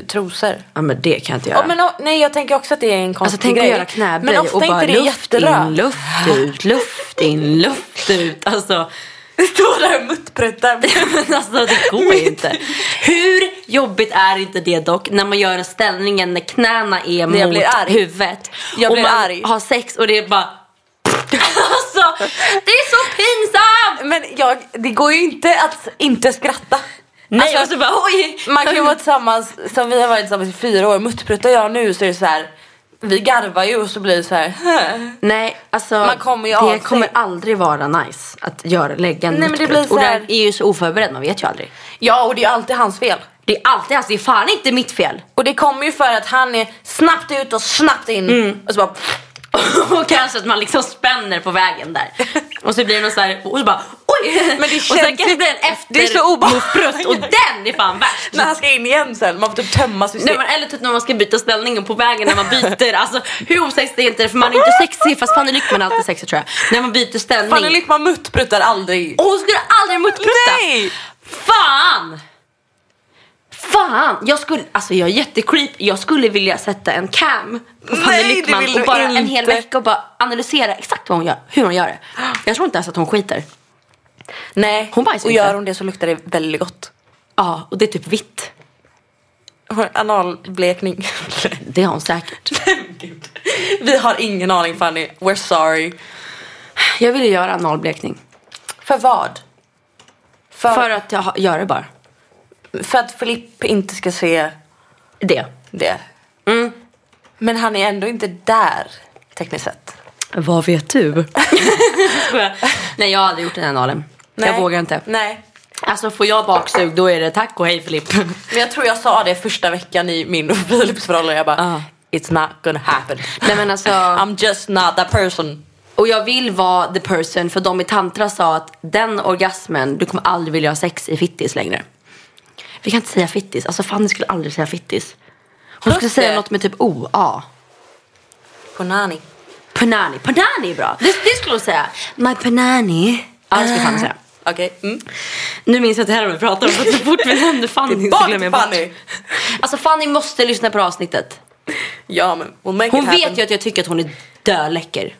trosor. ja men det kan jag inte göra. Ja, men, o- nej jag tänker också att det är en konstig alltså tänk att grej. göra knäböj Men ofta och bara luft jättebra. in, luft ut, luft in, luft ut. Alltså, Står där och muttpruttar. men alltså det går ju inte. Hur jobbigt är inte det dock när man gör en ställningen när knäna är jag mot blir arg. huvudet. Jag och blir man arg. har sex och det är bara... alltså, det är så pinsamt! Men jag, det går ju inte att inte skratta. Nej, Alltså, och så bara oj. Man kan ju vara tillsammans, som vi har varit tillsammans i fyra år, muttpruttar jag nu så är det så här. Vi garvar ju och så blir det så här. "Hä?" Nej, alltså Man kommer ju av det sig. kommer aldrig vara nice att göra, lägga en Nej, men det muttprutt. blir så Och här- den är ju så oförberedd, man vet ju aldrig. Ja och det är alltid hans fel. Det är alltid alltså, det är fan inte mitt fel. Och det kommer ju för att han är snabbt ut och snabbt in. Och så bara och kanske att man liksom spänner på vägen där. Och så blir det någon så här, och så bara oj! Men det och sen känns kanske ju- det blir en efter det är så och den är fan värst. när han ska in igen sen. Man får typ tömma Nej, systemet. men, eller typ när man ska byta ställning och på vägen när man byter. Alltså hur osexigt är inte det? För man är inte sexig fast Fanny Lyckman är alltid sexig tror jag. När man byter ställning. Fanny Lyckman muttpruttar aldrig. Och hon skulle aldrig muttprutta. Nej! Fan! Fan! Jag skulle, alltså jag är jättecreep. Jag skulle vilja sätta en cam på Fanny Nej, Lyckman och bara en inte. hel vecka och bara analysera exakt vad hon gör, hur hon gör det. Jag tror inte ens att hon skiter. Nej, Hon bajsar och inte. gör hon det så luktar det väldigt gott. Ja, och det är typ vitt. Analblekning. Det har hon säkert. Gud. Vi har ingen aning Fanny. We're sorry. Jag ville göra analblekning. För vad? För, För att jag gör det bara. För att Filipp inte ska se Det. det. Mm. Men han är ändå inte där tekniskt sett. Vad vet du? Nej jag har aldrig gjort den här analen. Jag vågar inte. Nej. Alltså får jag baksug då är det tack och hej Filip. Men jag tror jag sa det första veckan i min och Filips förhållande. Jag bara, Ja. it's not gonna happen. Nej men alltså. I'm just not that person. Och jag vill vara the person för de i tantra sa att den orgasmen, du kommer aldrig vilja ha sex i fittis längre. Vi kan inte säga fittis, alltså Fanny skulle aldrig säga fittis. Hon skulle säga något med typ o, a. Punani. Panani, panani är bra. Det, det skulle hon säga. My panani. Ja det skulle Fanny säga. Okej. Mm. Nu minns jag inte heller vad vi pratar om för så fort vi nämnde Fanny så glömmer jag bort. Fanny. Alltså Fanny måste lyssna på det här avsnittet. Ja men we'll make Hon it happen. vet ju att jag tycker att hon är döläcker.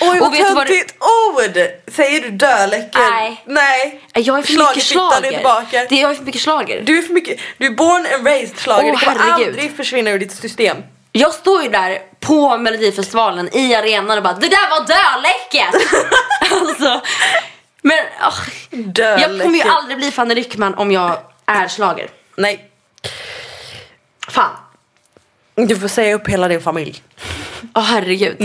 Oj Och vad töntigt ord! Säger du döläcker? Nej. Nej. Jag är för mycket är slager. tillbaka. Det, jag är för mycket slager. Du är för mycket, du är born and raised schlager. Åh, det kommer herregud. aldrig försvinna ur ditt system. Jag står ju där på Melodifestivalen i arenan och bara det där var döläckert! alltså, men åh, jag kommer ju aldrig bli Fanny Lyckman om jag är slager. Nej. Fan. Du får säga upp hela din familj. Åh herregud.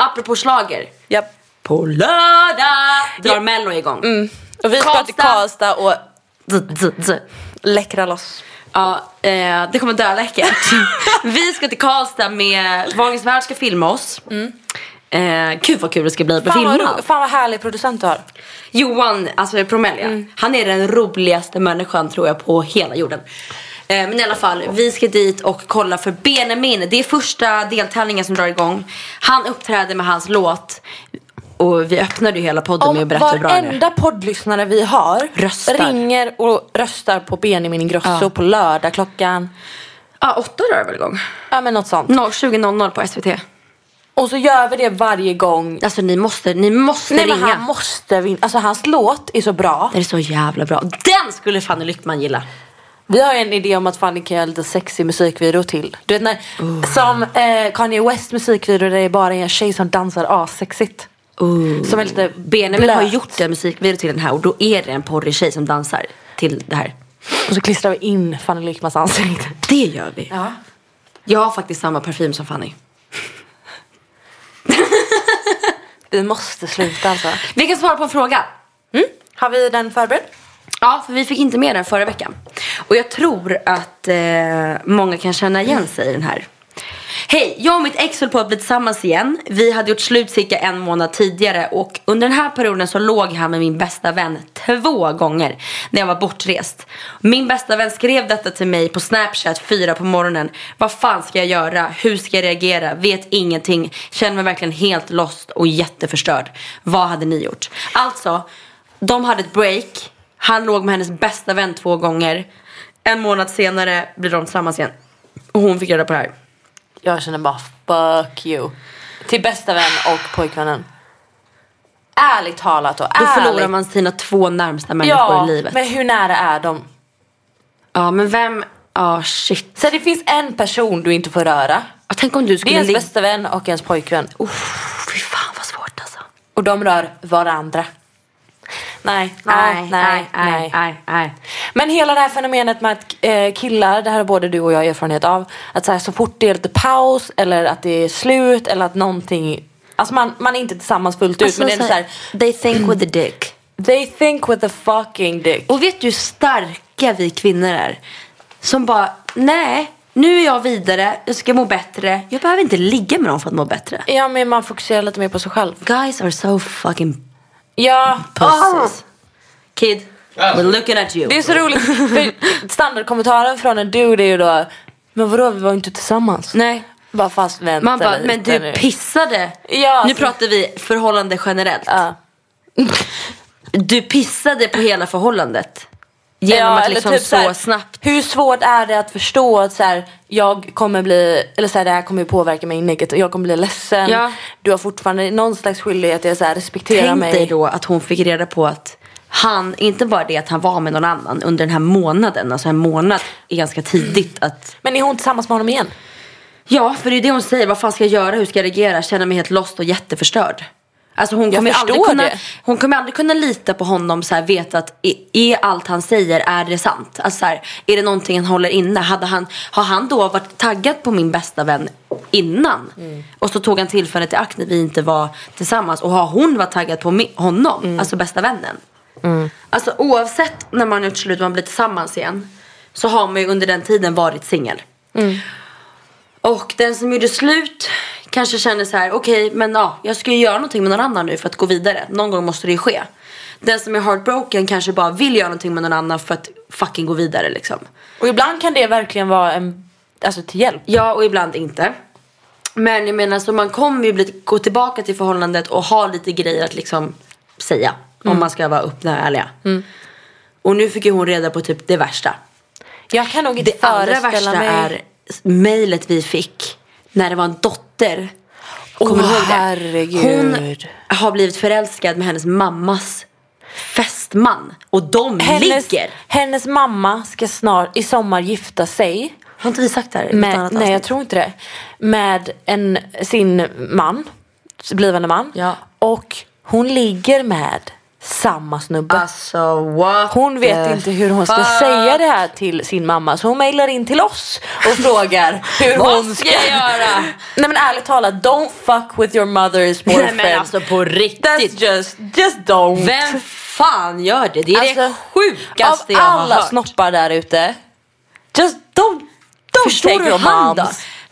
Apropå slager. Japp. På lördag drar Ja. Mello igång. Och vi ska till Karlstad. Och läckra loss. Ja, eh, det kommer döläckert. Vi ska till Karlstad med Wahlgrens Värld ska filma oss. Eh, gud vad kul det ska bli att bli Fan vad, fan härlig producent du har. Johan, alltså Promelia, han är den roligaste människan tror jag på hela jorden. Eh, men i alla fall, vi ska dit och kolla för Benjamin. Det är första deltävlingen som drar igång. Han uppträder med hans låt. Och vi öppnade ju hela podden med att Om berätta hur bra den är. varenda poddlyssnare vi har Röstar. ringer och röstar på Benjamin Ingrosso Ja. på lördag klockan, Ja, åtta drar det väl igång? ja men något sånt. No, 20.00 på SVT. Och så gör vi det varje gång. Alltså ni måste, ni måste Nej men ringa. han måste vinna. Alltså hans låt är så bra. Den är så jävla bra. Den skulle Fanny Lyckman gilla. Vi har en idé om att Fanny kan göra lite sexig musikvideo till. Du vet när, som eh, Kanye West musikvideo där det är bara en tjej som dansar assexigt. Som är lite Benjamin blöt. har gjort en musikvideo till den här och då är det en porrig tjej som dansar till det här. Och så klistrar vi in Fanny Lyckmans ansikte. Det gör vi. Ja. Jag har faktiskt samma parfym som Fanny. Vi måste sluta alltså. Vi kan svara på en fråga. Har vi den förberedd? Ja, för vi fick inte med den förra veckan. Och jag tror att eh, många kan känna igen sig i den här. Hej, jag och mitt ex höll på att bli tillsammans igen. Vi hade gjort slut cirka en månad tidigare och under den här perioden så låg han med min bästa vän två gånger när jag var bortrest. Min bästa vän skrev detta till mig på Snapchat fyra på morgonen. Vad fan ska jag göra? Hur ska jag reagera? Vet ingenting. Känner mig verkligen helt lost och jätteförstörd. Vad hade ni gjort? Alltså, de hade ett break. Han låg med hennes bästa vän två gånger. En månad senare blir de tillsammans igen. Och hon fick reda på det här. Jag känner bara fuck you. Till bästa vän och pojkvännen. Ärligt talat och Då ärligt. förlorar man sina två närmsta människor ja, i livet. men hur nära är de? Ja men vem, ja shit. Så det finns en person du inte får röra. Ja, tänk om du Det är skulle ens bästa vän och ens pojkvän. Uff, fy fan vad svårt alltså. Och de rör varandra. Nej, Nej, nej, nej, nej, nej. Men hela det här fenomenet med att eh, killar, det här har både du och jag erfarenhet av, att så, här, så fort det är lite paus eller att det är slut eller att någonting, alltså man, man är inte tillsammans fullt ut Alltså, men det är så här, they think with the dick. they think with the fucking dick. Och vet du hur starka vi kvinnor är? Som bara, nej, nu är jag vidare, jag ska må bättre. Jag behöver inte ligga med någon för att må bättre. Ja men man fokuserar lite mer på sig själv. Guys are so fucking Ja, pussies. Kid, we're looking at you. det är så roligt för standardkommentaren från en dude är ju då, men vadå vi var ju inte tillsammans. Nej. Bara fast vänta Man bara, lite men du nu. pissade. Ja, nu alltså- pratar vi förhållande generellt. Ja. Du pissade på hela förhållandet. Genom att eller liksom typ så här, snabbt. Hur svårt är det att förstå att så här, jag kommer bli, eller så här, det här kommer påverka mig negativt, jag kommer bli ledsen. Ja. Du har fortfarande någon slags skyldighet att så här, respektera Tänk mig. dig då att hon fick reda på att han, inte bara det att han var med någon annan under den här månaden. Alltså en månad är ganska tidigt att Men är hon tillsammans med honom igen? Ja, för det är det hon säger. Vad fan ska jag göra? Hur ska jag reagera? Känner mig helt lost och jätteförstörd. Alltså hon kommer, aldrig kunna, det. hon kommer aldrig kunna lita på honom så här, veta att är, är allt han säger, är det sant? Alltså så här, är det någonting han håller inne? Hade han, har han då varit taggad på min bästa vän innan? Mm. Och så tog han tillfället i akt när vi inte var tillsammans. Och har hon varit taggad på honom? Mm. Alltså bästa vännen? Alltså oavsett när man gjort slut man blir tillsammans igen. Så har man ju under den tiden varit singel. Och den som gjorde slut kanske känner så här: okej men ja, jag ska ju göra någonting med någon annan nu för att gå vidare. Någon gång måste det ju ske. Den som är heartbroken kanske bara vill göra någonting med någon annan för att fucking gå vidare liksom. Och ibland kan det verkligen vara en, alltså till hjälp. Ja och ibland inte. Men jag menar så man kommer ju bli, gå tillbaka till förhållandet och ha lite grejer att liksom säga. Om man ska vara öppna och ärliga. Och nu fick ju hon reda på typ det värsta. Jag kan nog inte Det allra föreställa värsta mig. är mejlet vi fick när det var en dotter. Kommer du ihåg det? herregud. Hon har blivit förälskad med hennes mammas fästman. Och de hennes, ligger. hennes mamma ska snart i sommar gifta sig. Har inte vi sagt det här Med, nej jag tror inte det. Med en, sin man, blivande man. Ja. Och hon ligger med samma snubbe. Alltså Hon vet inte hur hon ska säga det här till sin mamma så hon mejlar in till oss och frågar hur hon ska göra? Nej men ärligt talat, don't fuck with your mother's boyfriend. Nej men alltså på riktigt. That's just, just don't. Vem fan gör det? Det är det Alltså, sjukaste Av jag har alla hört. snoppar där ute, just don't, don't Förstår take your han då?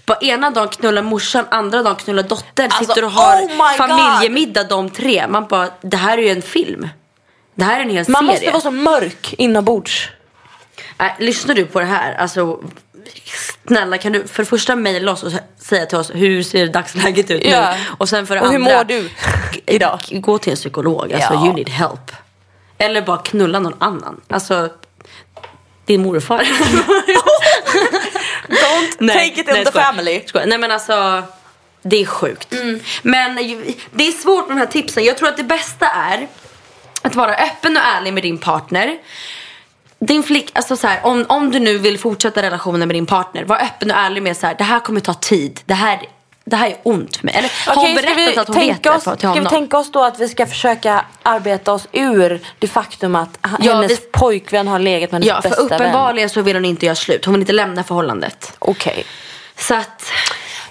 På ena dagen knullar morsan, andra dagen knullar dotter. Alltså, Sitter och har oh familjemiddag de tre. Man bara, det här är ju en film. Det här är en hel Man serie. måste vara så mörk inombords. Nej, lyssnar du på det här? Alltså, snälla kan du för det första mejla oss och säga till oss hur ser dagsläget ut Ja. nu? Och sen för det Och hur andra. mår du idag? Gå till en psykolog. Alltså Ja. you need help. Eller bara knulla någon annan. Alltså din morfar. Don't take it in the skojar. family. Skojar. Nej men alltså det är sjukt. Men ju- det är svårt med de här tipsen. Jag tror att det bästa är att vara öppen och ärlig med din partner. Din flick, alltså så här, om, om du nu vill fortsätta relationen med din partner, var öppen och ärlig med så här, det här kommer ta tid. Det här, det här är ont för mig. Eller har hon berättat vi, att hon vet det oss, för, till ska vi honom? tänka oss då att vi ska försöka arbeta oss ur det faktum att Ja, hennes vi- pojkvän har legat med hennes Ja, för bästa vän? uppenbarligen så vill hon inte göra slut. Hon vill inte lämna förhållandet. Okej. Så att,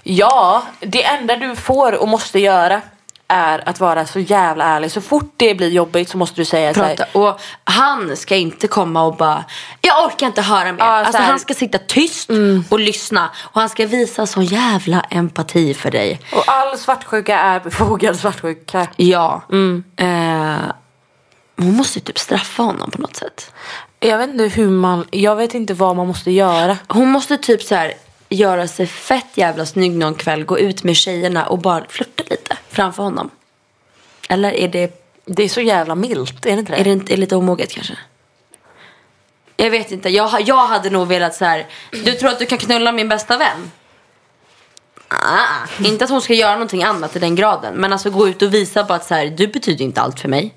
Ja, det enda du får och måste göra är att vara så jävla ärlig. Så fort det blir jobbigt så måste du säga så prata. här. Och han ska inte komma och bara, jag orkar inte höra mer. Ja, så alltså han ska sitta tyst och lyssna. Och han ska visa sån jävla empati för dig. Och all svartsjuka är befogad svartsjuka. Ja. Eh, hon måste ju typ straffa honom på något sätt. Jag vet inte hur man, jag vet inte vad man måste göra. Hon måste typ så här göra sig fett jävla snygg någon kväll, gå ut med tjejerna och bara flirta lite framför honom. Eller är det, Det är så jävla milt, är det inte det? är det inte, är lite omoget kanske? Jag vet inte, jag, jag hade nog velat så här. du tror att du kan knulla min bästa vän? Ah, inte att hon ska göra någonting annat i den graden. Men alltså gå ut och visa på att så här, du betyder inte allt för mig.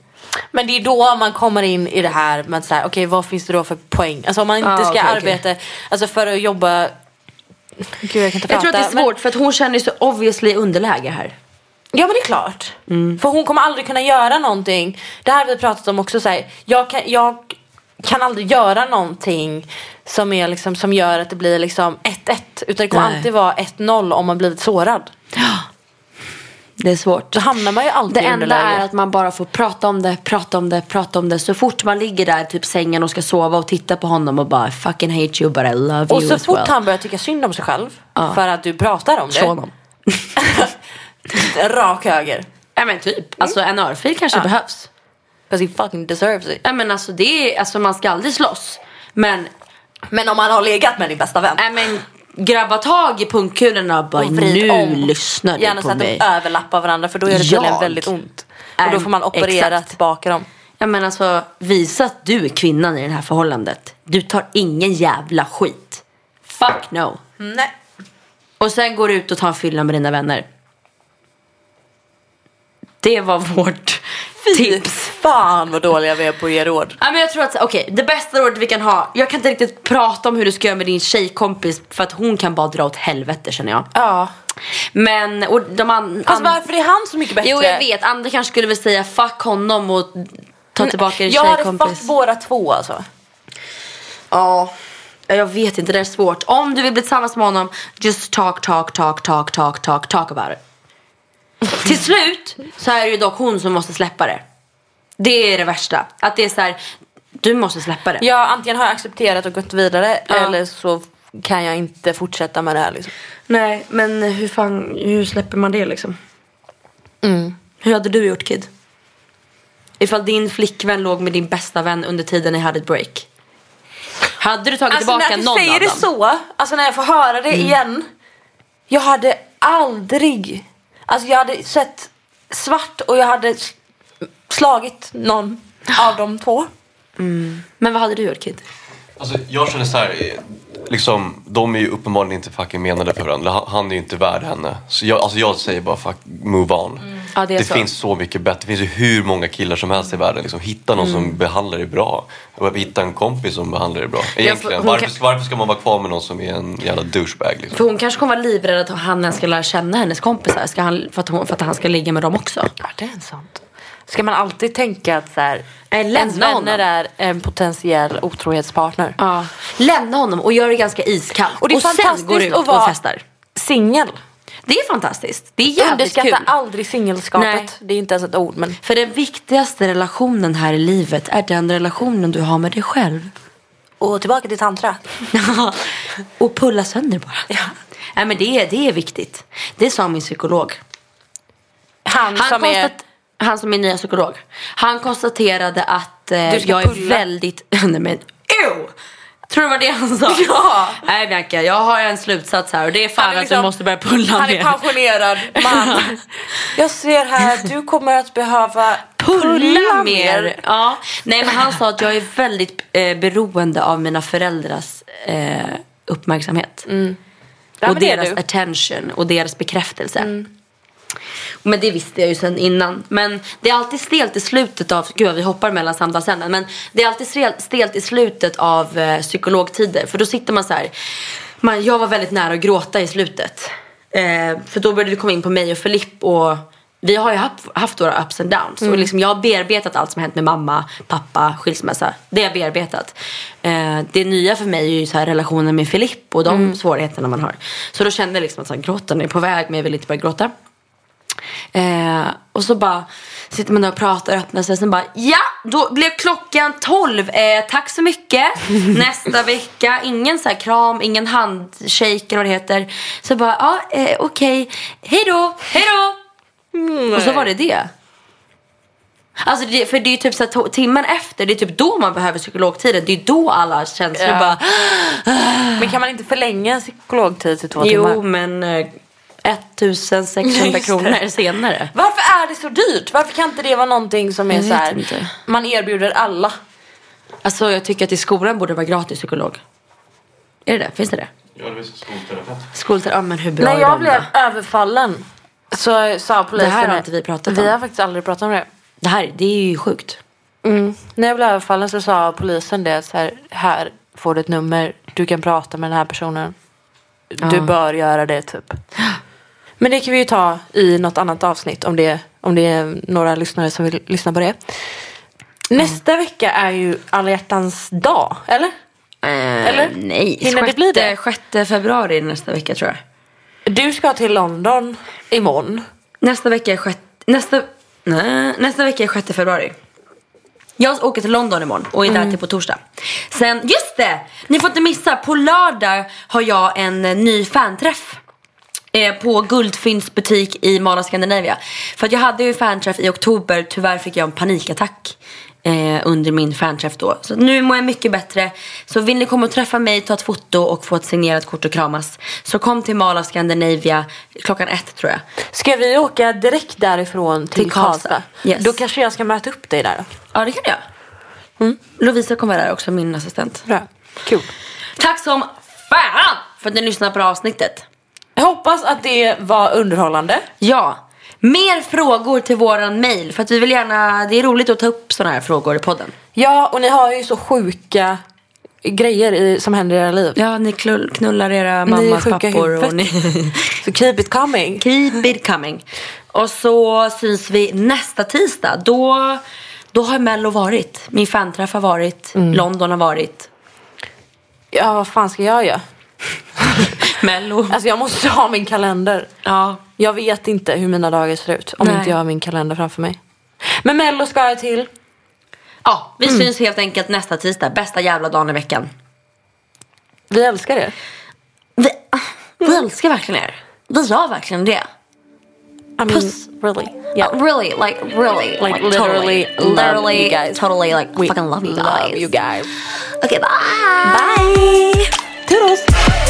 Men det är då man kommer in i det här med så här, okej vad finns det då för poäng? Alltså om man inte Ah, ska okej. arbeta, alltså för att jobba Gud jag kan inte Jag tror att det är prata, men- svårt för att hon känner sig obviously underläge här. Ja men det är klart. Mm. För hon kommer aldrig kunna göra någonting. Det här har vi pratat om också. Så här, jag, kan, jag kan aldrig göra någonting som, är liksom, som gör att det blir liksom 1-1. Utan det kommer Nej. alltid vara 1-0 om man blivit sårad. Det är svårt. Då hamnar man ju alltid Det i enda underläge. är att man bara får prata om det, prata om det, prata om det. Så fort man ligger där typ sängen och ska sova och titta på honom och bara fucking hate you but I love Och you så as fort well. han börjar tycka synd om sig själv. Ja. För att du pratar om det. Slå honom. Rak höger. Ja men typ. Alltså en örfil kanske Ja. behövs. Because he fucking deserves it. Ja men alltså det är, alltså man ska aldrig slåss. Men, Men om man har legat med din bästa vän. nej men grabba tag i pungkulorna och bara och nu om. lyssnar du Gärna på så att mig. de överlappar varandra för då gör det tydligen väldigt ont. Och då får man operera exakt. tillbaka dem. Ja men alltså visa att du är kvinnan i det här förhållandet. Du tar ingen jävla skit. Fuck no. Nej. Och sen går du ut och tar en fylla med dina vänner. Det var vårt tips. Fan vad dåliga vi är på att ge råd. Ja, men jag tror att, okej, det bästa rådet vi kan ha. Jag kan inte riktigt prata om hur du ska göra med din tjejkompis för att hon kan bara dra åt helvete känner jag. Ja. Men, och de an, Fast varför är han så mycket bättre? Jo jag vet, andra kanske skulle väl säga fuck honom och ta tillbaka din Jag hade tjejkompis. fått båda två alltså. Ja, jag vet inte, det är svårt. Om du vill bli tillsammans med honom, just talk, talk, talk, talk, talk, talk, talk about it. Till slut så är det ju dock hon som måste släppa det. Det är det värsta. Att det är så här, du måste släppa det. Ja, antingen har jag accepterat och gått vidare Ja. eller så kan jag inte fortsätta med det här liksom. Nej, men hur fan, hur släpper man det liksom? Hur hade du gjort Kid? Ifall din flickvän låg med din bästa vän under tiden ni hade ett break. Hade du tagit Alltså tillbaka när du någon säger av det dem? så, alltså när jag får höra det igen. Jag hade aldrig, alltså jag hade sett svart och jag hade slagit någon av de två. Men vad hade du gjort Kid? Alltså, jag känner så här, eh, liksom, de är ju uppenbarligen inte fucking menade för varandra. Han, är ju inte värd henne. Så jag, alltså jag säger bara fuck, move on. Ja, det det så. finns så mycket bättre. Det finns ju hur många killar som helst i världen. Liksom, hitta någon Mm. som behandlar dig bra. Och hitta en kompis som behandlar dig bra. Egentligen. varför, kan- varför ska man vara kvar med någon som är en jävla douchebag? Liksom? För hon kanske kommer vara livrädd att han ens ska lära känna hennes kompisar ska han, för, att hon, för att han ska ligga med dem också. Ja, det är sant. Ska man alltid tänka att så här, lämna ens vänner honom. är en potentiell otrohetspartner? Ja. Lämna honom och gör det ganska iskallt. Och det är sen fantastiskt går du ut att vara och festar. Singel. Det är fantastiskt. Det är jävligt Underskatta kul. aldrig singelskapet. Nej. Det är inte ens ett ord men För den viktigaste relationen här i livet är den relationen du har med dig själv. Och tillbaka till tantra. och pulla sönder bara. Ja. Nej, men det, är, det är viktigt. Det sa min psykolog. Han, Han, som är... han som är nya psykolog. Han konstaterade att eh, jag är väldigt... Nej men ew! Tror du det var det han sa? Ja. Nej Bianca, jag har en slutsats här och det är fan är att du liksom- måste börja pulla Han är mer. pensionerad man. Jag ser här att du kommer att behöva Pulla mer. Ja. Nej men han sa att jag är väldigt eh, beroende av mina föräldrars eh, uppmärksamhet. Ja, och deras. Mm. attention och deras bekräftelse. Men det visste jag ju sedan innan. Men det är alltid stelt i slutet av, gud vi hoppar mellan samtalsämnen. Men det är alltid stel- stelt i slutet av eh, psykologtider. För då sitter man så här. Man, jag var väldigt nära att gråta i slutet. Eh, för då började vi komma in på mig och Filipp och vi har ju haft, haft våra ups and downs. Och liksom jag har bearbetat allt som hänt med mamma, pappa, skilsmässa. Det har jag bearbetat. Eh, det nya för mig är ju så här relationen med Filipp och de svårigheterna man har. Så då kände jag liksom att så här, gråten är på väg men jag vill inte börja gråta. Eh, och så bara sitter man där och pratar och öppnar sig. Sen bara ja, då blev klockan 12. Eh, tack så mycket. Nästa vecka. Ingen så här kram, ingen handshake eller vad det heter. Så bara ja, eh, okej. Hej då, hej då. Och så var det det. Alltså det, för det är ju typ så här, timmen efter, det är typ då man behöver psykologtiden. Det är då alla känslor Ja. bara Men kan man inte förlänga en psykologtid till två Jo timmar? men eh, 1600 Just det. kronor senare. Varför är det så dyrt? Varför kan inte det vara någonting som är så här, inte. man erbjuder alla? Alltså jag tycker att i skolan borde det vara gratis psykolog. Är det det? Finns det det? Ja, det är skolterapeut. Skolter, ja men hur bra När är jag blev då? överfallen så sa polisen... Det här har inte vi pratat om. Vi har faktiskt aldrig pratat om det. Det här, det är ju sjukt. Mm. När jag blev överfallen så sa polisen det så här, här får du ett nummer, du kan prata med den här personen. Du Ja. bör göra det typ. Men det kan vi ju ta i något annat avsnitt om det, om det är några lyssnare som vill lyssna på det. Nästa vecka är ju alla hjärtans dag, eller? Eh, Eller? Nej, Hinner det bli det? 6 februari nästa vecka tror jag. Du ska till London imorgon. Nästa vecka är 6... Nästa, nej, nästa vecka är 6 februari. Jag åker till London imorgon och är där till på torsdag. Sen, just det! Ni får inte missa, på lördag har jag en eh, ny fanträff. Eh, på Guldfynds butik i Mall of Scandinavia. För att jag hade ju fanträff i oktober, tyvärr fick jag en panikattack. Eh, under min fanträff då. Så nu mår jag mycket bättre. Så vill ni komma och träffa mig, ta ett foto och få ett signerat kort och kramas. Så kom till Mall of Scandinavia klockan ett tror jag. Ska vi åka direkt därifrån till, Till Karlstad. Karlstad? Yes. Då kanske jag ska möta upp dig där då. Ja det kan jag. Mm. Lovisa kommer vara där också, min assistent. Bra. Kul. Tack som fan för att ni lyssnade på det här avsnittet. Jag hoppas att det var underhållande. Ja, mer frågor till våran mail. För att vi vill gärna, det är roligt att ta upp sådana här frågor i podden. Ja, och ni har ju så sjuka grejer i, som händer i era liv. Ja, ni klull, knullar era Ni mammas sjuka i pappor. Och ni... Så keep it coming. Keep it coming. Och så syns vi nästa tisdag. Då, då har Mello varit. Min fanträff har varit. London har varit. Ja, vad fan ska jag göra? Mello. Alltså jag måste ha min kalender. Ja. Jag vet inte hur mina dagar ser ut om Nej. inte jag har min kalender framför mig. Men Mello ska jag till. Ja, vi syns helt enkelt nästa tisdag. Bästa jävla dagen i veckan. Vi älskar er. Vi, vi älskar verkligen er. Vi gör verkligen det. I mean, Puss. really. Uh, really, like really, Like, literally love literally, you guys. totally, like We fucking love you guys. Love you guys. Okay, bye. Bye. Toodles.